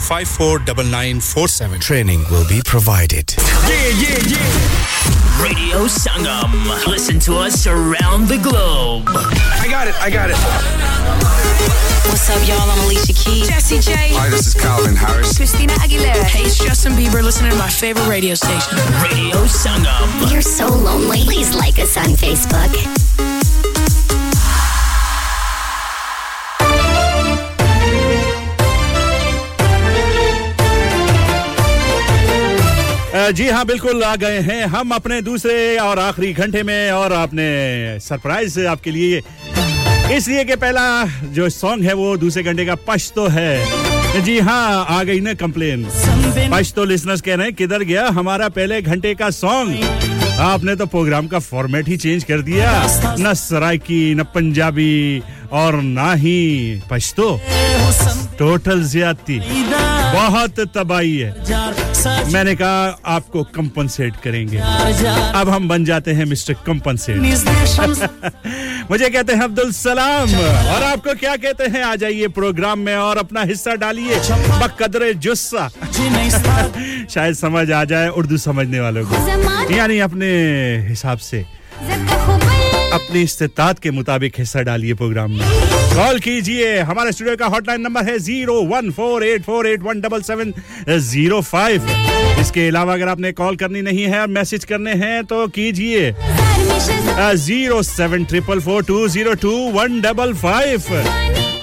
Speaker 21: 549947.
Speaker 40: Training will be provided. Yeah, yeah, yeah.
Speaker 47: Radio Sangam. Listen to us around the globe.
Speaker 21: I got it, I got it.
Speaker 48: What's up, y'all? I'm Alicia Keys.
Speaker 45: Jesse J.
Speaker 44: Hi, this is Calvin Harris.
Speaker 45: Christina Aguilera.
Speaker 48: Hey, it's Justin Bieber listening to my favorite radio station,
Speaker 47: Radio Sangam.
Speaker 48: You're so lonely. Please like us on Facebook.
Speaker 21: जी हाँ बिल्कुल आ गए हैं हम अपने दूसरे और आखिरी घंटे में और आपने सरप्राइज आपके लिए इसलिए कि पहला जो सॉन्ग है वो दूसरे घंटे का पश तो है जी हाँ आ गई ना कंप्लेन पश तो लिसनर्स कह रहे हैं किधर गया हमारा पहले घंटे का सॉन्ग आपने तो प्रोग्राम का फॉर्मेट ही चेंज कर दिया न सरायकी न पंजाबी और ना ही पश्तो टोटल ज्यादा बहुत तबाही है मैंने कहा आपको कंपनसेट करेंगे अब हम बन जाते हैं मिस्टर कंपनसेट मुझे कहते हैं अब्दुल सलाम और आपको क्या कहते हैं आ जाइए प्रोग्राम में और अपना हिस्सा डालिए बकदर जुस्सा शायद समझ आ जाए उर्दू समझने वालों को यानी अपने हिसाब से अपनी इस्तात के मुताबिक हिस्सा डालिए प्रोग्राम में कॉल कीजिए हमारे स्टूडियो का हॉटलाइन नंबर है zero one four eight four eight one double seven zero five इसके अलावा अगर आपने कॉल करनी नहीं है और मैसेज करने हैं तो कीजिए zero seven triple four two zero two one double five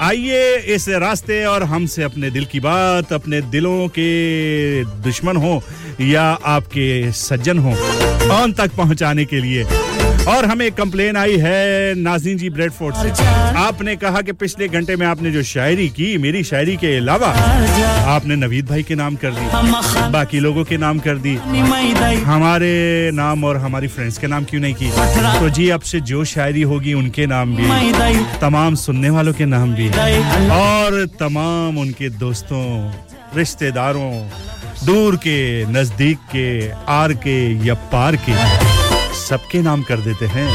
Speaker 21: आइए इस रास्ते और हमसे अपने दिल की बात अपने दिलों के दुश्मन हो या आपके सज्जन हो ऑन तक पहुंचाने के लिए और हमें कंप्लेन आई है नाजीन जी ब्रेडफोर्ड से आपने कहा कि पिछले घंटे में आपने जो शायरी की मेरी शायरी के अलावा आपने नवीद भाई के नाम कर दी बाकी लोगों के नाम कर दी हमारे नाम और हमारी फ्रेंड्स के नाम क्यों नहीं की तो जी अब से जो शायरी होगी उनके नाम भी तमाम सुनने वालों के नाम भी और तमाम उनके दोस्तों रिश्तेदारों दूर के नज़दीक के आर के या पार के सबके नाम कर देते हैं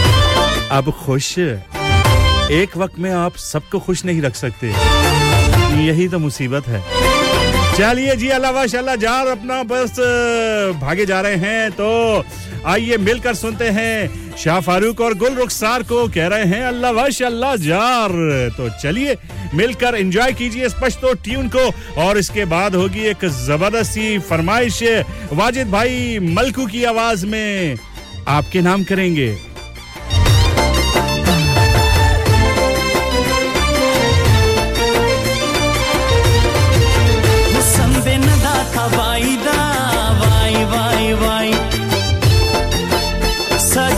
Speaker 21: अब खुश एक वक्त में आप सबको खुश नहीं रख सकते यही तो मुसीबत है चलिए जी अल्लाह वाशाला जार अपना बस भागे जा रहे हैं तो आइए मिलकर सुनते हैं शाह फारूक और गुल रुखसार को कह रहे हैं अल्लाह वश अल्लाह जार तो चलिए मिलकर एंजॉय कीजिए इस पश्तो ट्यून को और इसके बाद होगी एक जबरदस्ती फरमाइश वाजिद भाई मलकू की आवाज में आपके नाम करेंगे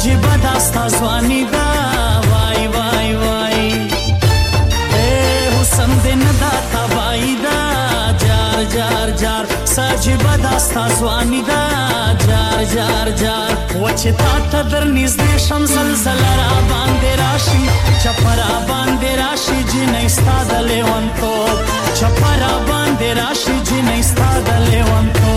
Speaker 21: عجیبه داستا ځواني دا وای وای وای اے حسن دې نه دا تا وای دا جار جار جار ساجیبه داستا ځواني دا جار جار جار وچ تا ته در نږدې شم زلزلہ را باندې راشي چپرا باندې راشي جنې ستاد لیوان تو چپرا باندې راشي جنې ستاد لیوان تو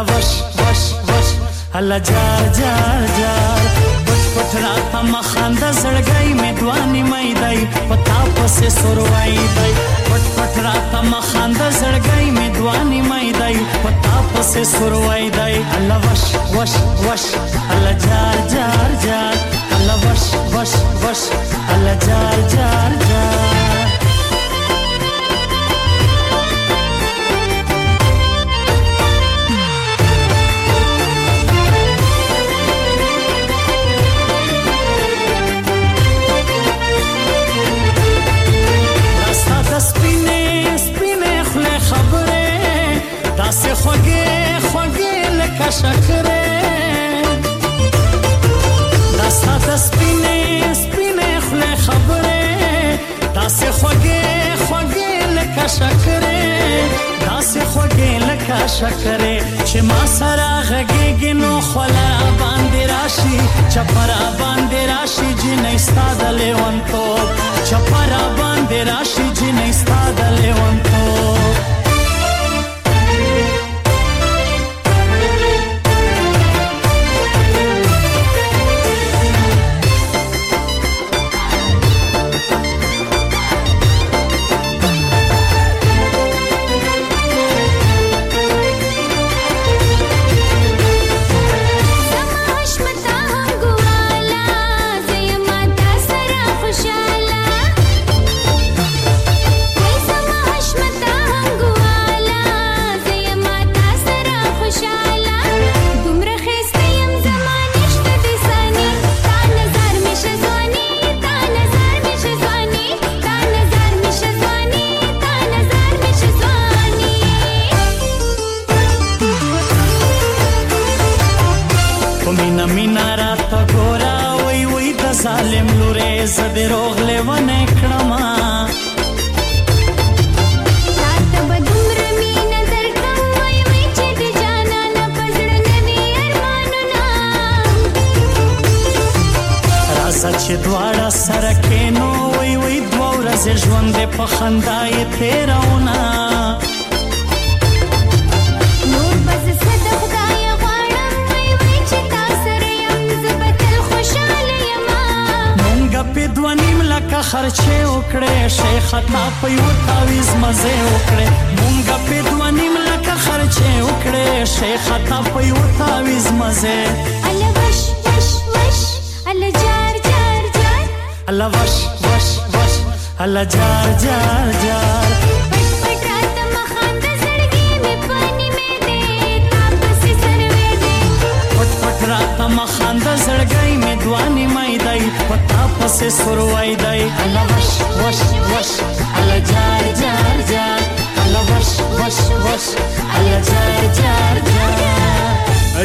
Speaker 21: هلا وش وش وش هلا جار جار جار پټ پټ را هم خاند زړګي مې
Speaker 48: دواني مې دی پتا پسې سروای دی پټ پټ را هم خاند زړګي مې دواني مې دی پتا پسې سروای دی هلا وش وش وش هلا جار جار جار هلا وش وش وش هلا جار جار جار سپینه سپینه خله خبره داسې خوږې خوږې لکه شکرې دا ستا د سپینې سپینې خله خبرې داسې خوږې خوږې لکه شکرې داسې خوږې لکه شکرې چې ما سره غږېږي نو خوله باندې راشي چپره باندې راشي جنې ستا د لیونتوب چپره باندې راشي جنې ستا د لیونتوب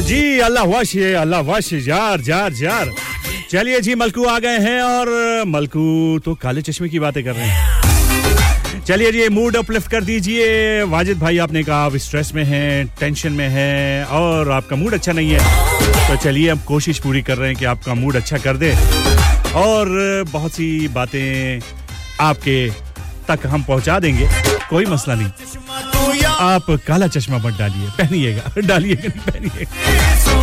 Speaker 21: जी अल्लाह वाश ये अल्लाह वाश यार यार यार चलिए जी मलकू आ गए हैं और मलकू तो काले चश्मे की बातें कर रहे हैं चलिए जी मूड अपलिफ्ट कर दीजिए वाजिद भाई आपने कहा आप स्ट्रेस में हैं टेंशन में हैं और आपका मूड अच्छा नहीं है तो चलिए हम कोशिश पूरी कर रहे हैं कि आपका मूड अच्छा कर दे और बहुत सी बातें आपके तक हम पहुंचा देंगे कोई मसला नहीं आप काला चश्मा मत डालिए पहनिएगा डालिएगा पहनिएगा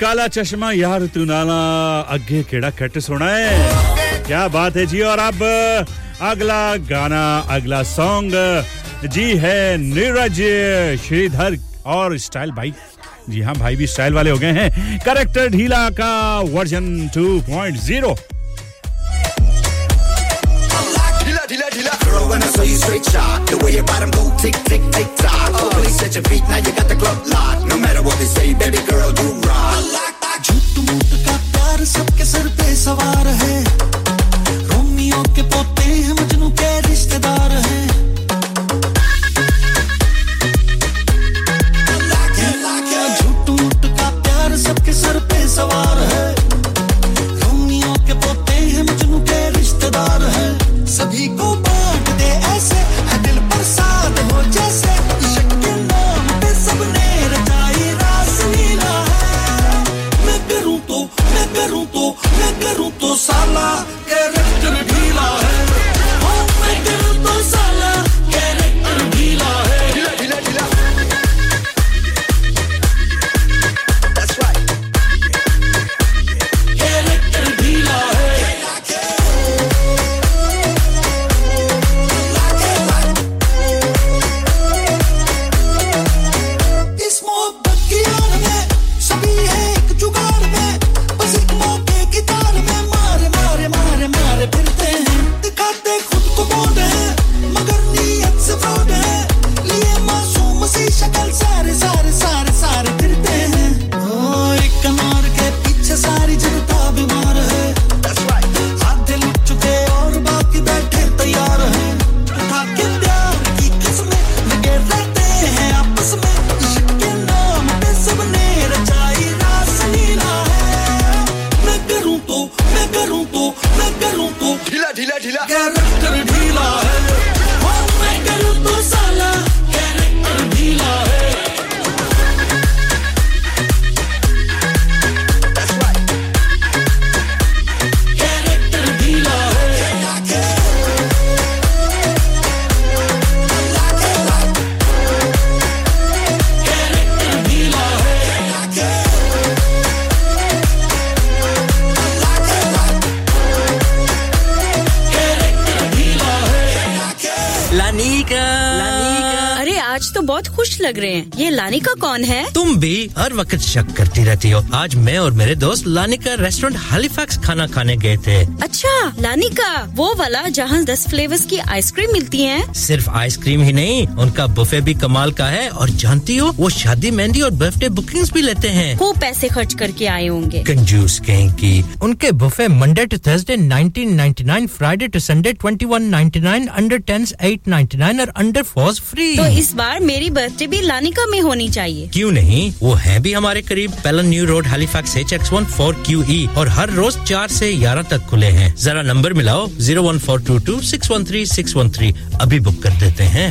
Speaker 21: काला चश्मा यार तू नाला अगे केड़ा कट सोना है क्या बात है जी और अब अगला गाना अगला सॉन्ग जी है नीरज श्रीधर और स्टाइल भाई जी हाँ भाई भी स्टाइल वाले हो गए हैं करेक्टर ढीला का version 2.0 when I saw you straight shot, the way your bottom go tick tick tick tock. Shorty set your feet, now you got the club locked. No matter what they say, baby girl, you rock. I like that. झूठ मूठ का प्यार सबके सर पे सवार है Romeo के पोते हैं मजनू के रिश्तेदार हैं भी हर वक्त शक करती रहती हो आज मैं और मेरे दोस्त लानिका रेस्टोरेंट हालीफैक्स खाना खाने गए थे
Speaker 49: अच्छा लानिका वो वाला जहाँ दस फ्लेवर्स की आइसक्रीम मिलती है
Speaker 21: सिर्फ आइसक्रीम ही नहीं उनका बुफे भी कमाल का है और जानती हो वो शादी मेहंदी और बर्थडे बुकिंग्स भी लेते
Speaker 49: हैं वो पैसे खर्च करके आए होंगे कंजूस कहें की उनके
Speaker 21: buffet Monday to Thursday nineteen nine Friday to Sunday twenty one nine under
Speaker 49: eight ninety nine और अंडर फोर्स फ्री तो इस बार मेरी बर्थडे भी लानिका में होनी चाहिए क्यों
Speaker 21: नहीं नहीं वो है भी हमारे करीब Pellon new road Halifax H X one four Q E और हर रोज चार से ग्यारह तक खुले हैं जरा नंबर मिलाओ zero one four two two six one three six one three अभी बुक कर देते हैं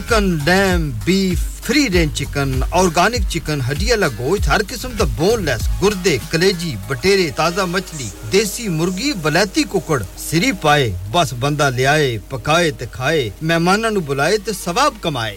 Speaker 21: chicken lamb beef free range chicken organic chicken ਹੱਡੀਆਂ ਵਾਲਾ ਗੋਸ਼ਤ ਹਰ ਕਿਸਮ ਦਾ ਬੋਨਲੈਸ ਗੁਰਦੇ ਕਲੇਜੀ ਬਟੇਰੇ ਤਾਜ਼ਾ ਮੱਛਲੀ ਦੇਸੀ ਮੁਰਗੀ ਬਲੈਤੀ ਕੁਕੜ ਸਰੀ ਪਾਏ ਬਸ ਬੰਦਾ ਲਿਆਏ ਪਕਾਏ ਤੇ ਖਾਏ ਮਹਿਮਾਨਾਂ ਨੂੰ ਬੁਲਾਏ ਤੇ ਸਵਾਬ ਕਮਾਏ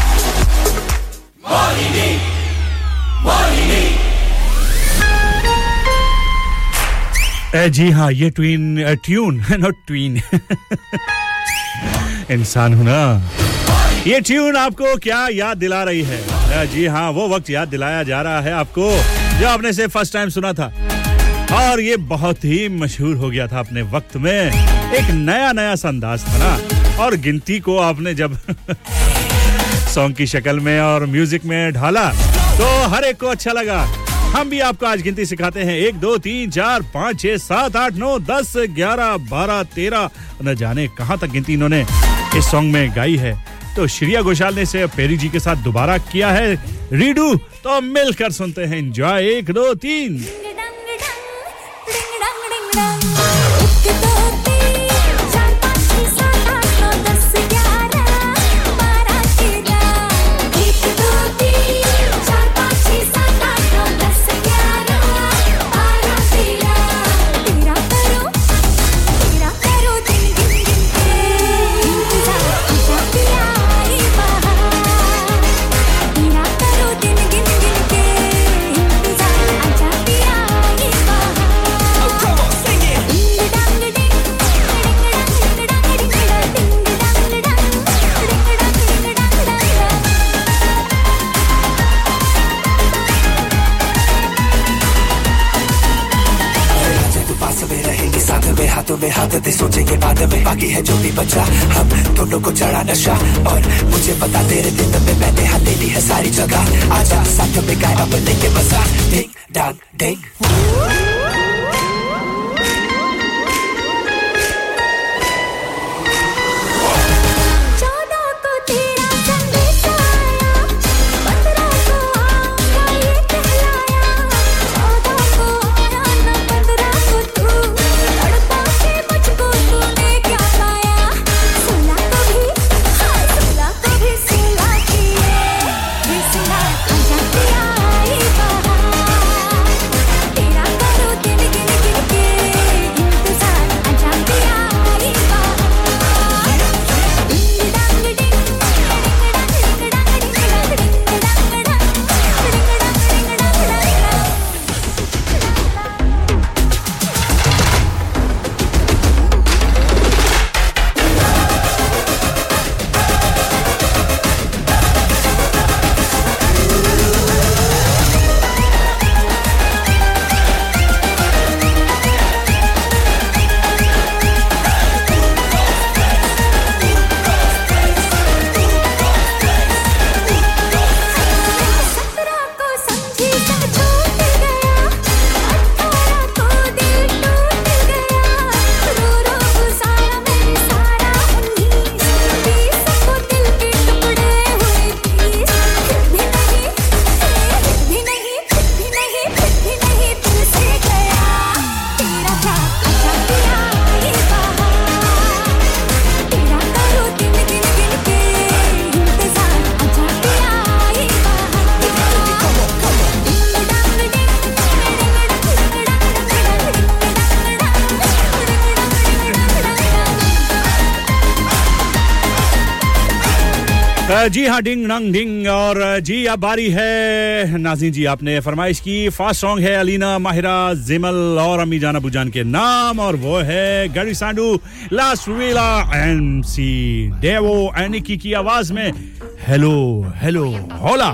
Speaker 21: जी हाँ ये ट्वीन ट्यून नॉट ट्वीन इंसान हूं ना ये ट्यून आपको क्या याद दिला रही है जी हाँ वो वक्त याद दिलाया जा रहा है आपको जो आपने से फर्स्ट टाइम सुना था और ये बहुत ही मशहूर हो गया था अपने वक्त में एक नया नया सा अंदाज था ना और गिनती को आपने जब सॉन्ग की शक्ल में और म्यूजिक में ढाला तो हर एक को अच्छा लगा हम भी आपको आज गिनती सिखाते हैं एक दो तीन चार पाँच छः सात आठ नौ दस ग्यारह बारह तेरह न जाने कहाँ तक गिनती इन्होंने इस सॉन्ग में गाई है तो श्रिया घोषाल ने इसे पेरी जी के साथ दोबारा किया है रीडू तो मिलकर सुनते हैं एंजॉय एक दो तीन हाँ डिंग नंग डिंग और जी अब बारी है नाजिन जी आपने फरमाइश की फास्ट सॉन्ग है अलीना माहिरा जिमल और अमी जान अबूजान के नाम और वो है गरी सांडू लास्ट वीला एम सी डेवो एनिकी की आवाज में हेलो हेलो होला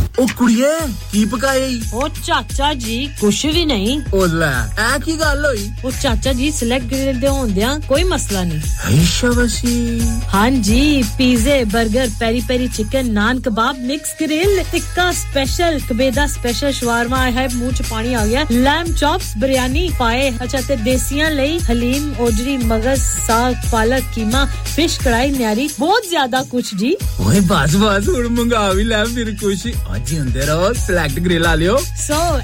Speaker 21: ਉਹ ਕੁੜੀਏ ਕੀ ਪਕਾਈ
Speaker 49: ਉਹ ਚਾਚਾ ਜੀ ਕੁਛ ਵੀ ਨਹੀਂ ਉਹ ਲੈ ਐ
Speaker 21: ਕੀ ਗੱਲ ਹੋਈ
Speaker 49: ਉਹ ਚਾਚਾ ਜੀ ਸਿਲੈਕਟ ਗ੍ਰਿਲ ਦੇ ਹੁੰਦਿਆਂ ਕੋਈ ਮਸਲਾ ਨਹੀਂ
Speaker 21: ਹੈਸ਼ਾ ਵਸੀ ਹਾਂ
Speaker 49: ਜੀ ਪੀਜ਼ੇ 버ਗਰ peri peri chicken naan kebab mix grill tikka special ਕਬੇਦਾ ਸਪੈਸ਼ਲ ਸ਼ਵਾਰਮਾ ਹੈ ਮੂੰਹ ਚ ਪਾਣੀ ਆ ਗਿਆ ਲੈਮ ਚੌਪਸ ਬਿਰਿਆਨੀ ਪਾਏ ਅੱਛਾ ਤੇ ਦੇਸੀਆਂ ਲਈ ਹਲੀਮ ਓਜਰੀ ਮਗਜ਼ ਸਾਗ ਪਾਲਕ ਕੀਮਾ ਫਿਸ਼ ਕੜਾਈ ਨਿਆਰੀ ਬਹੁਤ ਜ਼ਿਆਦਾ ਕੁਛ ਜੀ ਓਏ ਬਾਜ਼
Speaker 21: ਬਾਜ਼ ਹੁਣ ਮੰਗਾ ਵੀ ਲੈ ਫਿਰ ਕੁਛ So,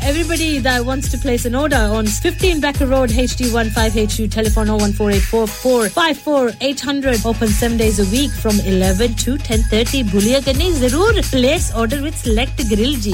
Speaker 49: everybody that wants to place an order on 15 Becker Road, HD15HU, telephone 01484454800, open 7 days a week from 11 to 10.30. Bulia Ganesh, zarur place order with select grill ji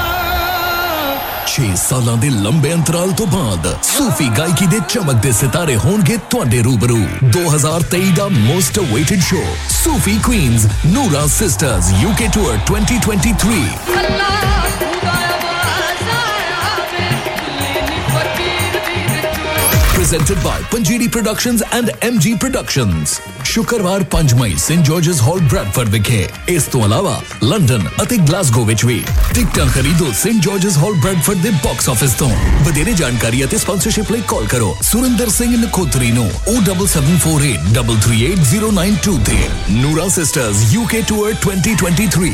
Speaker 50: 6 ਸਾਲਾਂ ਦੇ ਲੰਬੇ ਅੰਤਰਾਲ ਤੋਂ ਬਾਅਦ ਸੂਫੀ ਗਾਇਕੀ ਦੇ ਚਮਕਦੇ ਸਿਤਾਰੇ ਹੋਣਗੇ ਤੁਹਾਡੇ ਰੂਬਰੂ 2023 ਦਾ most awaited show Sufi queens Noora sisters UK tour 2023 presented by Panjiri Productions and MG Productions ਸ਼ੁੱਕਰਵਾਰ 5 ਮਈ ਸੇਂਟ ਜਾਰਜਸ ਹਾਲ ਬ੍ਰੈਡਫੋਰਡ ਵਿਖੇ ਇਸ ਤੋਂ ਇਲਾਵਾ ਲੰਡਨ ਅਤੇ ਗਲਾਸਗੋ ਵਿੱਚ ਵੀ ਟਿਕਟਾਂ ਖਰੀਦੋ ਸੇਂਟ ਜਾਰਜਸ ਹਾਲ ਬ੍ਰੈਡਫੋਰਡ ਦੇ ਬਾਕਸ ਆਫਿਸ ਤੋਂ ਵਧੇਰੇ ਜਾਣਕਾਰੀ ਅਤੇ ਸਪਾਂਸਰਸ਼ਿਪ ਲਈ ਕਾਲ ਕਰੋ ਸੁਰਿੰਦਰ ਸਿੰਘ ਨਖੋਤਰੀ ਨੂੰ 07748338092 ਤੇ ਨੂਰਾ ਸਿਸਟਰਸ UK Tour 2023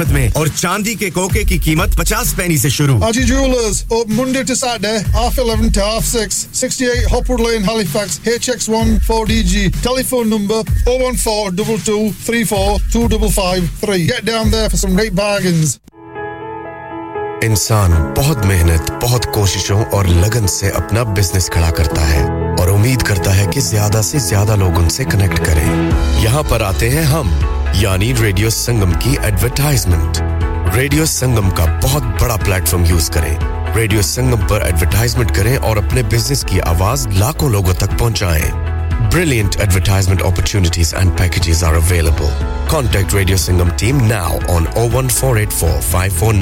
Speaker 21: कीमत में और चांदी के कोके की कीमत पचास पैनी ऐसी शुरू
Speaker 51: Aji Jewelers, open Monday to Saturday, half 11 to half 6, 68 Hopwood Lane, Halifax, HX1 4DG. Telephone number 014 22 34 2553. Get down there for some great bargains.
Speaker 50: इंसान बहुत मेहनत बहुत कोशिशों और लगन से अपना बिजनेस खड़ा करता है और उम्मीद करता है कि ज्यादा से ज्यादा लोग उनसे कनेक्ट करें यहाँ पर आते हैं हम यानी रेडियो संगम की एडवरटाइजमेंट रेडियो संगम का बहुत बड़ा प्लेटफॉर्म यूज करें रेडियो संगम पर एडवरटाइजमेंट करें और अपने बिजनेस की आवाज लाखों लोगों तक पहुंचाएं। Brilliant advertisement opportunities and packages are available. Contact Radio Singham team now on 01484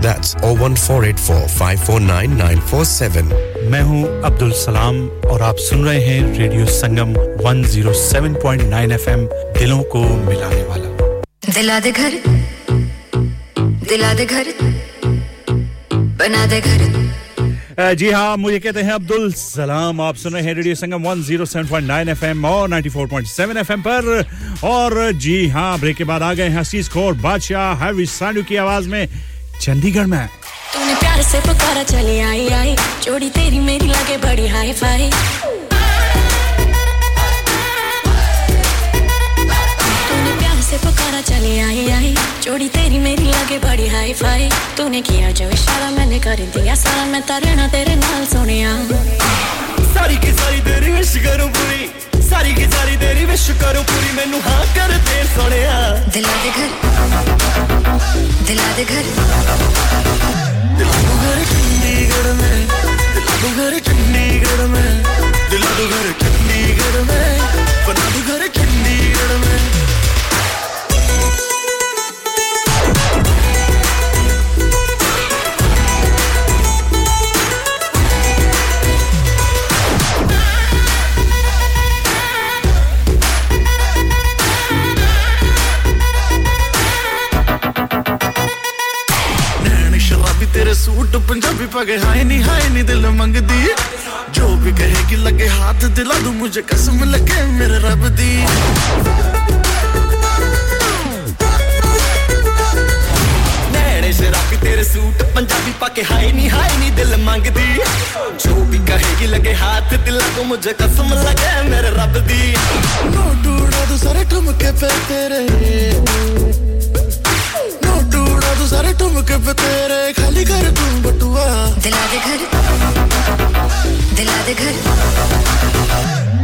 Speaker 50: That's 01484 549 947. मैं
Speaker 21: हूं अब्दुल सलाम और आप सुन रहे हैं रेडियो संगम 107.9 एफएम दिलों को मिलाने वाला दिला दे घर दिला दे घर बना दे घर जी हाँ मुझे कहते हैं अब्दुल सलाम आप सुन रहे हैं रेडियो संगम 107.9 एफएम और 94.7 एफएम पर और जी हाँ ब्रेक के बाद आ गए हैं हसीज खोर बादशाह हैवी सानू
Speaker 52: की आवाज में चंडीगढ़ में तूने प्यार से पुकारा चली आई आई जोड़ी तेरी मेरी लगे बड़ी हाई फाई तूने प्यार से पुकारा चली आई आई जोड़ी तेरी मेरी लगे बड़ी हाई फाई तूने किया जो इशारा मैंने कर दिया सारा मैं तारे ना तेरे नाल सुनिया सारी की सारी तेरी विश करूं पूरी सारी की सारी तेरी विश करूं पूरी मैनू हाँ कर दे सोनिया दिला दे घर दिला दे घर दिला दो घर चंडीगढ़ में दिला दो घर चंडीगढ़ में दिला दो घर चंडीगढ़ में बना दो घर पगे हाय नी हाय नी दिल मंग दी जो भी कहेगी लगे हाथ दिला दू मुझे कसम लगे मेरे रब दी तेरे सूट पंजाबी पाके हाय नी हाय नी दिल मंग दी जो भी कहेगी लगे हाथ दिल को मुझे कसम लगे मेरे रब दी नो डूडा दू सारे ठुमके पे तेरे सारे ठुमके पे खाली कर तू बटुआ दिला दे घर दिला दे घर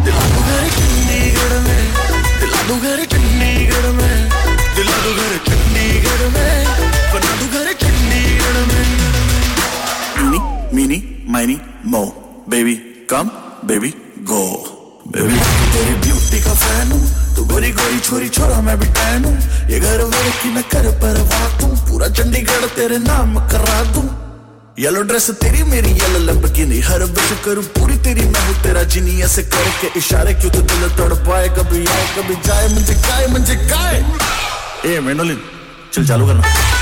Speaker 52: दिला दो घर चंडीगढ़ में दिला दो घर चंडीगढ़ में दिला घर चंडीगढ़ में बना घर चंडीगढ़ में mini meeny miny mo baby come baby go baby तेरी ब्यूटी का फैन हूँ तू तो गोरी गोरी छोरी छोरा मैं भी टैन ये घर वर की मैं कर पर तू पूरा चंडीगढ़ तेरे नाम करा दूं येलो ड्रेस तेरी मेरी येलो लंबगिनी हर बस करूं पूरी तेरी मैं हूं तेरा जिनी ऐसे करके इशारे क्यों तू तो दिल तोड़ पाए कभी आए कभी जाए मुझे काए मुझे काए
Speaker 21: ए मेनोलिन चल चालू करना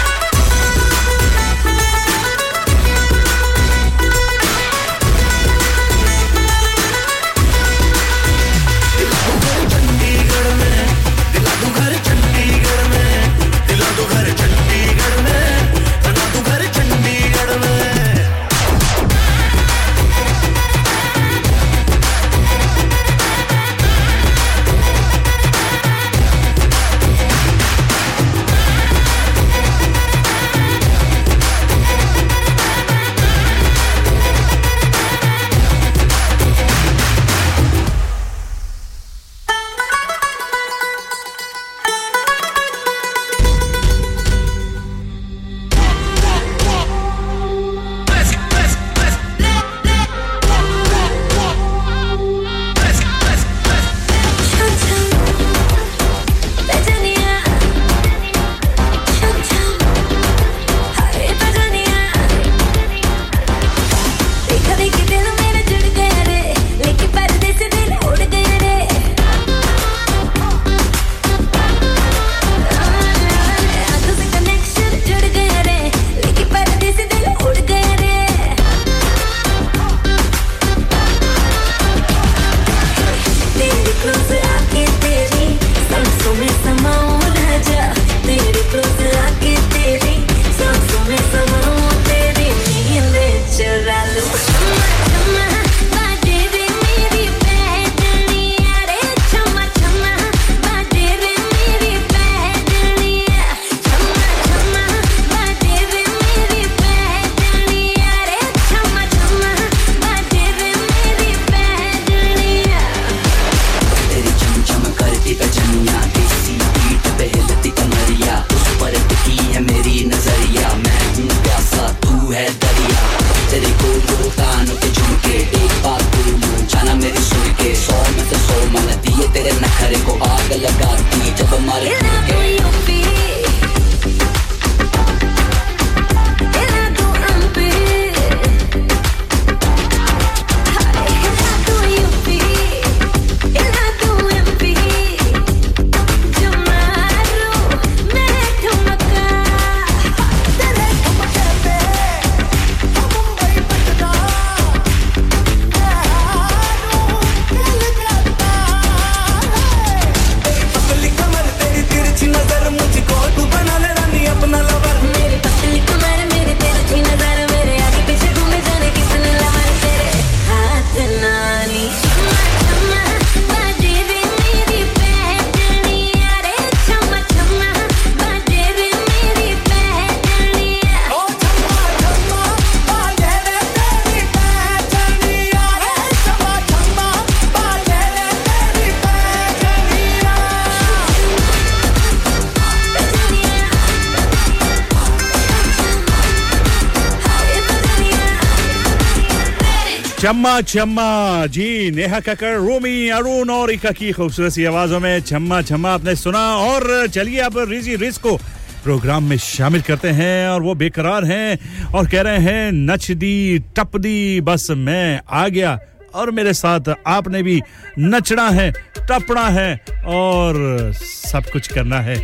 Speaker 21: छम्मा चम्मा जी नेहा कक्कर रोमी अरुण और इका की खूबसूरत सी आवाजों में चम्मा चम्मा आपने सुना और चलिए अब रिजी रिज को प्रोग्राम में शामिल करते हैं और वो बेकरार हैं और कह रहे हैं नच दी टप दी बस मैं आ गया और मेरे साथ आपने भी नचना है टपना है और सब कुछ करना है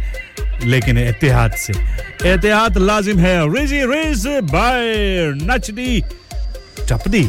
Speaker 21: लेकिन एहतियात से एहतियात लाजिम है रिजी रिज बाय नच दी टप दी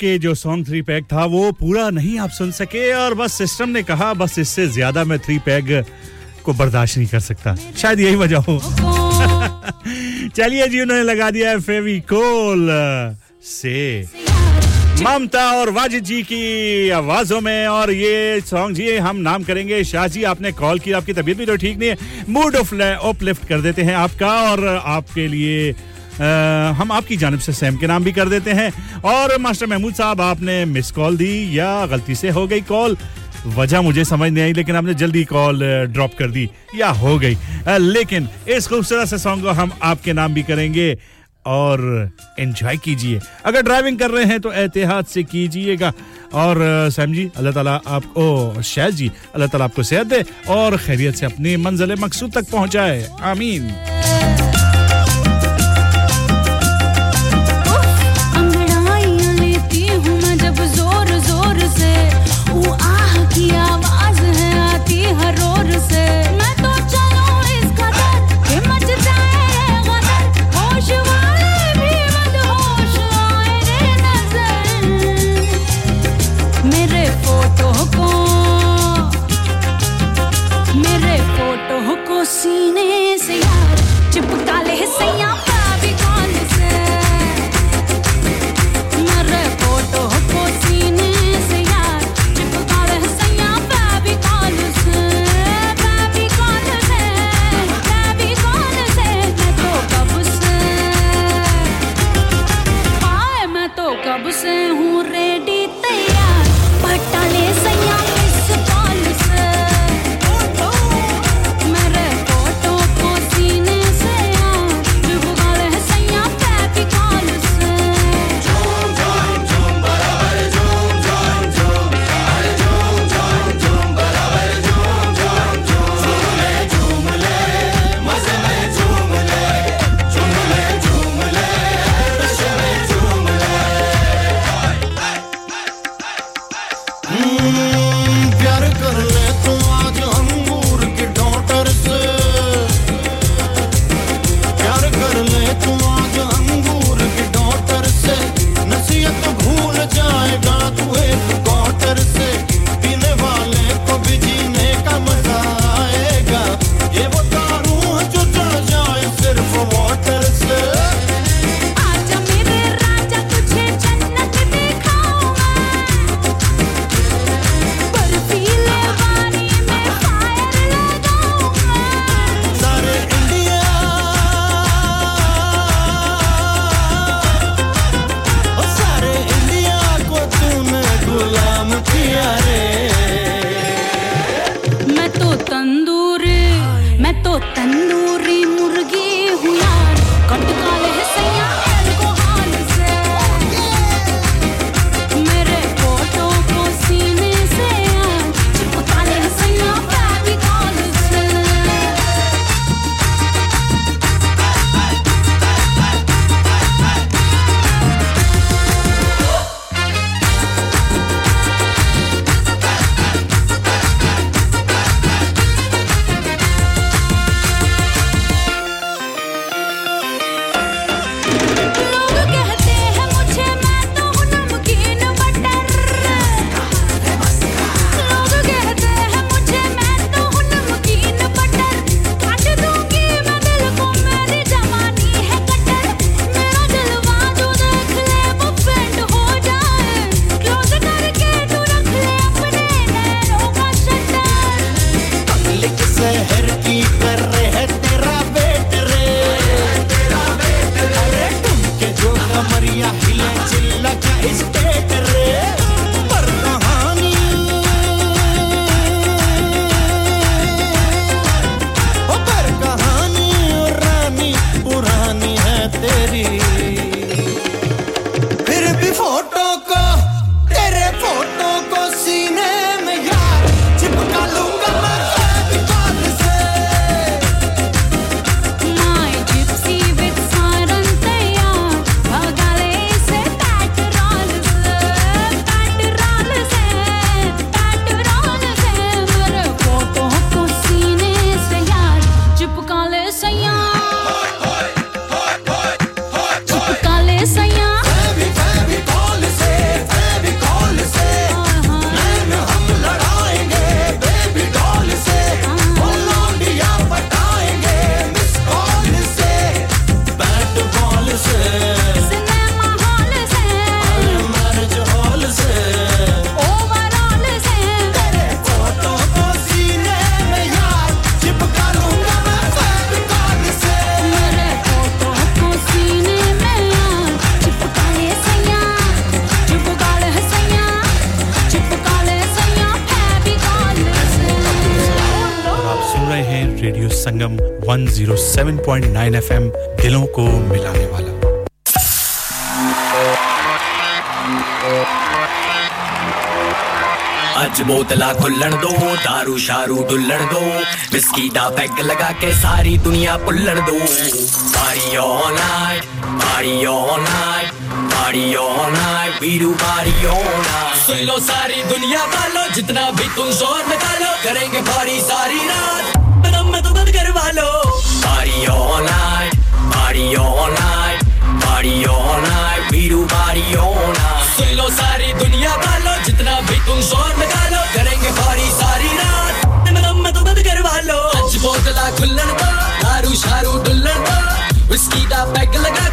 Speaker 53: कि जो सॉन्ग थ्री पैक था वो पूरा नहीं आप सुन सके और बस सिस्टम ने कहा बस इससे ज्यादा मैं थ्री पैक को बर्दाश्त नहीं कर सकता शायद यही वजह हो चलिए जी उन्होंने लगा दिया है फेविकोल से ममता और वाजिद जी की आवाजों में और ये सॉन्ग जी हम नाम करेंगे शाह जी आपने कॉल किया आपकी तबीयत भी तो ठीक नहीं है मूड ऑफ अपलिफ्ट कर देते हैं आपका और आपके लिए हम आपकी जानब से सैम के नाम भी कर देते हैं और मास्टर महमूद साहब आपने मिस कॉल दी या गलती से हो गई कॉल वजह मुझे समझ नहीं आई लेकिन आपने जल्दी कॉल ड्रॉप कर दी या हो गई लेकिन इस खूबसूरत से सॉन्ग को हम आपके नाम भी करेंगे और एंजॉय कीजिए अगर ड्राइविंग कर रहे हैं तो एहतियात से कीजिएगा और सैम जी अल्लाह ताला ओ शायद जी अल्लाह ताला आपको सेहत दे और खैरियत से अपनी मंजिल मकसूद तक पहुंचाए आमीन
Speaker 54: ਤਾਲਾ ਖੁੱਲਣ ਦੋ दारू ਸ਼ਾਰੂ ਡੁੱਲਣ ਦੋ ਵਿਸਕੀ ਦਾ ਪੈਗ ਲਗਾ ਕੇ ਸਾਰੀ ਦੁਨੀਆ ਪੁੱਲਣ ਦੋ ਪਾਰੀ ਆਲ ਨਾਈਟ ਪਾਰੀ ਆਲ ਨਾਈਟ ਪਾਰੀ ਆਲ ਨਾਈਟ ਵੀਰੂ ਪਾਰੀ ਆਲ ਨਾਈਟ ਸੁਣ ਲੋ ਸਾਰੀ ਦੁਨੀਆ ਵਾਲੋ ਜਿਤਨਾ ਵੀ ਤੁਮ ਜ਼ੋਰ ਨਿਕਾलो करेंगे पारी सारी रात कदम में तो बंद करवा लो party all night party all night party all night Veeru party all night सुन लो सारी दुनिया वालों जितना भी तुम शोर निकालो आप टाइटल लगा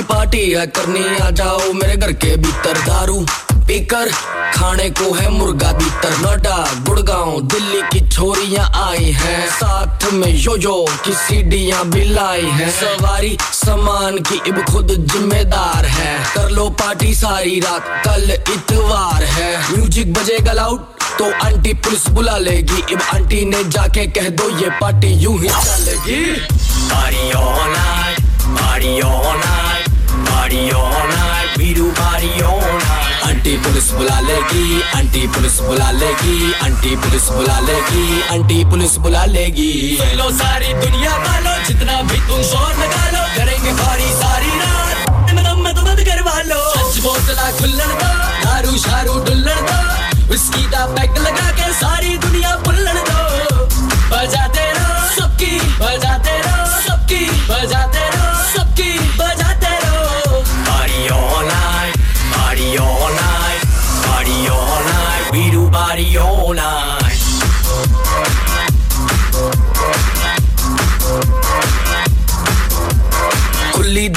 Speaker 55: की पार्टी है करनी आ जाओ मेरे घर के भीतर दारू पीकर खाने को है मुर्गा भीतर नोएडा गुड़गांव दिल्ली की छोरियां आई हैं साथ में यो यो की सीढ़ियां भी लाई हैं सवारी सामान की इब खुद जिम्मेदार है कर लो पार्टी सारी रात कल इतवार है म्यूजिक बजेगा लाउड तो आंटी पुलिस बुला लेगी इब आंटी ने जाके कह दो ये पार्टी यूं ही चलेगी party on I party on I party all night we do party all night aunty police बुला लेगी आंटी पुलिस बुला लेगी आंटी पुलिस बुला लेगी आंटी पुलिस बुला लेगी लो सारी दुनिया वालों जितना भी तुम शोर लगा लो करेंगे पारी सारी रात मदम्मत मत करवा लो सच बोतला खुल्लड़ का दारू शारू डुल्लड़ का विस्की का पैक लगा के सारी दुनिया पुल्लड़ दो बजाते रहो सबकी बजाते रहो सबकी बजाते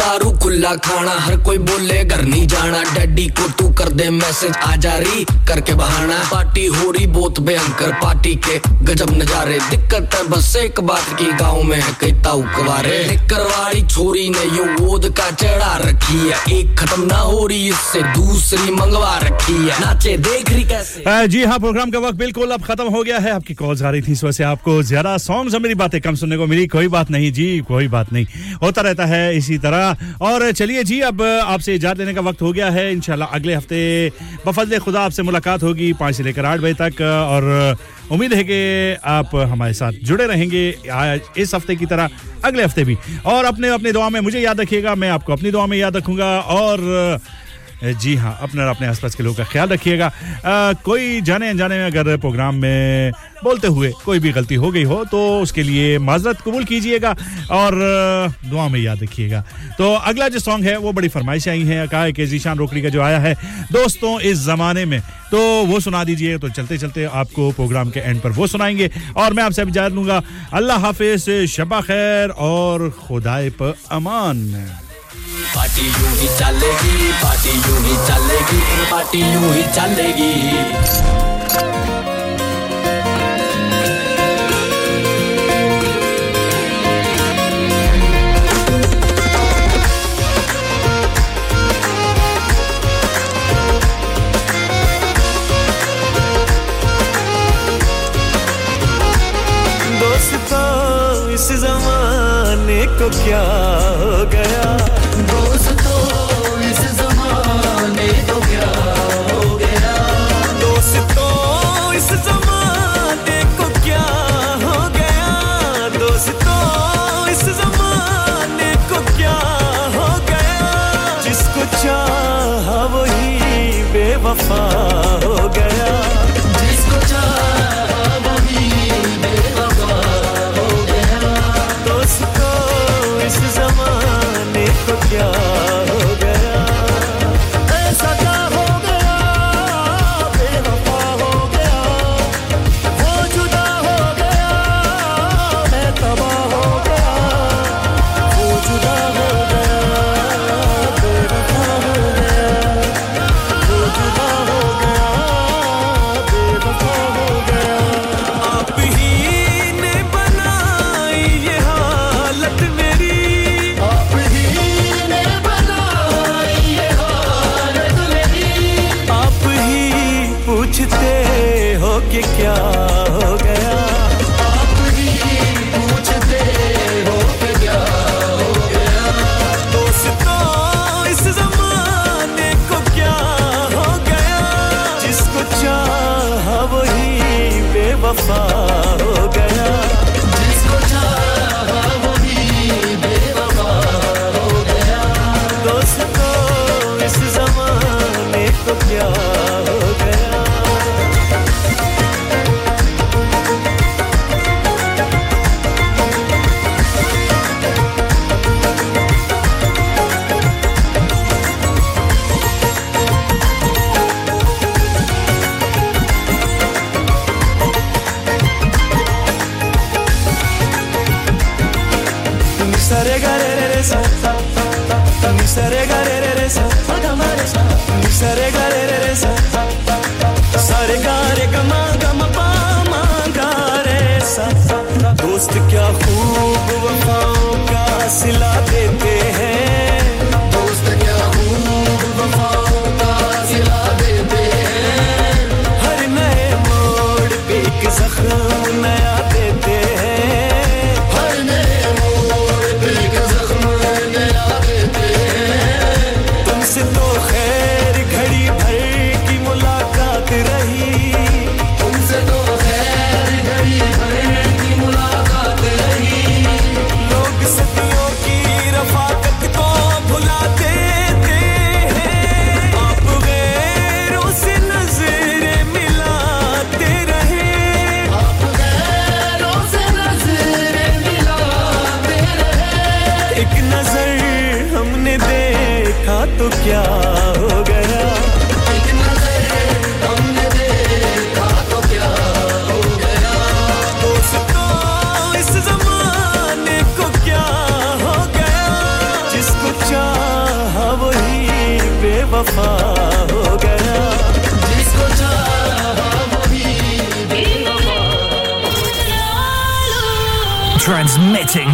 Speaker 55: 바로 खुला खाना हर कोई बोले घर नहीं जाना डैडी को तू कर दे मैसेज आ जा रही करके बहाना पार्टी हो रही बोत भयंकर पार्टी के गजब नजारे दिक्कत है बस एक बात की गाँव में है कई ताऊ करवाड़ी छोरी ने यू गोद का चढ़ा रखी है एक खत्म ना हो रही इससे दूसरी मंगवा रखी है नाचे देख रही कैसे आ,
Speaker 53: जी हाँ प्रोग्राम का वक्त बिल्कुल अब खत्म हो गया है आपकी कॉल आ रही थी इस वजह से आपको ज्यादा सॉन्ग से मेरी बातें कम सुनने को मिली कोई बात नहीं जी कोई बात नहीं होता रहता है इसी तरह और चलिए जी अब आपसे इजाज़त लेने का वक्त हो गया है इन अगले हफ्ते बफजल खुदा आपसे मुलाकात होगी पाँच से लेकर आठ बजे तक और उम्मीद है कि आप हमारे साथ जुड़े रहेंगे आज इस हफ्ते की तरह अगले हफ्ते भी और अपने अपने दुआ में मुझे याद रखिएगा मैं आपको अपनी दुआ में याद रखूँगा और जी हाँ अपना अपने आसपास के लोगों का ख्याल रखिएगा कोई जाने अनजाने में अगर प्रोग्राम में बोलते हुए कोई भी गलती हो गई हो तो उसके लिए माजरत कबूल कीजिएगा और दुआ में याद रखिएगा तो अगला जो सॉन्ग है वो बड़ी फरमाइश आई है कहा कि जीशान रोकड़ी का जो आया है दोस्तों इस ज़माने में तो वो सुना दीजिए तो चलते चलते आपको प्रोग्राम के एंड पर वो सुनाएंगे और मैं आपसे जान लूँगा अल्लाह हाफिज शबा खैर और खुदाए पमान पार्टी यूं ही चलेगी पार्टी यूं ही चलेगी पार्टी यूं ही चलेगी
Speaker 56: दोस्तों इस जमाने को क्या हो गया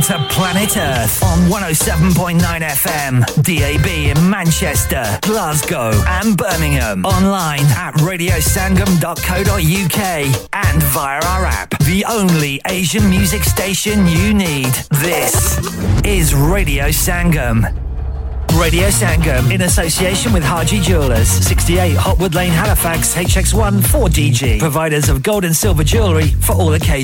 Speaker 57: to Planet Earth on 107.9 FM, DAB in Manchester, Glasgow, and Birmingham. Online at radiosangam.co.uk and via our app, the only Asian music station you need. This is Radio Sangam. Radio Sangam in association with Haji Jewelers, 68 Hotwood Lane, Halifax, HX1 4DG, providers of gold and silver jewellery for all occasions.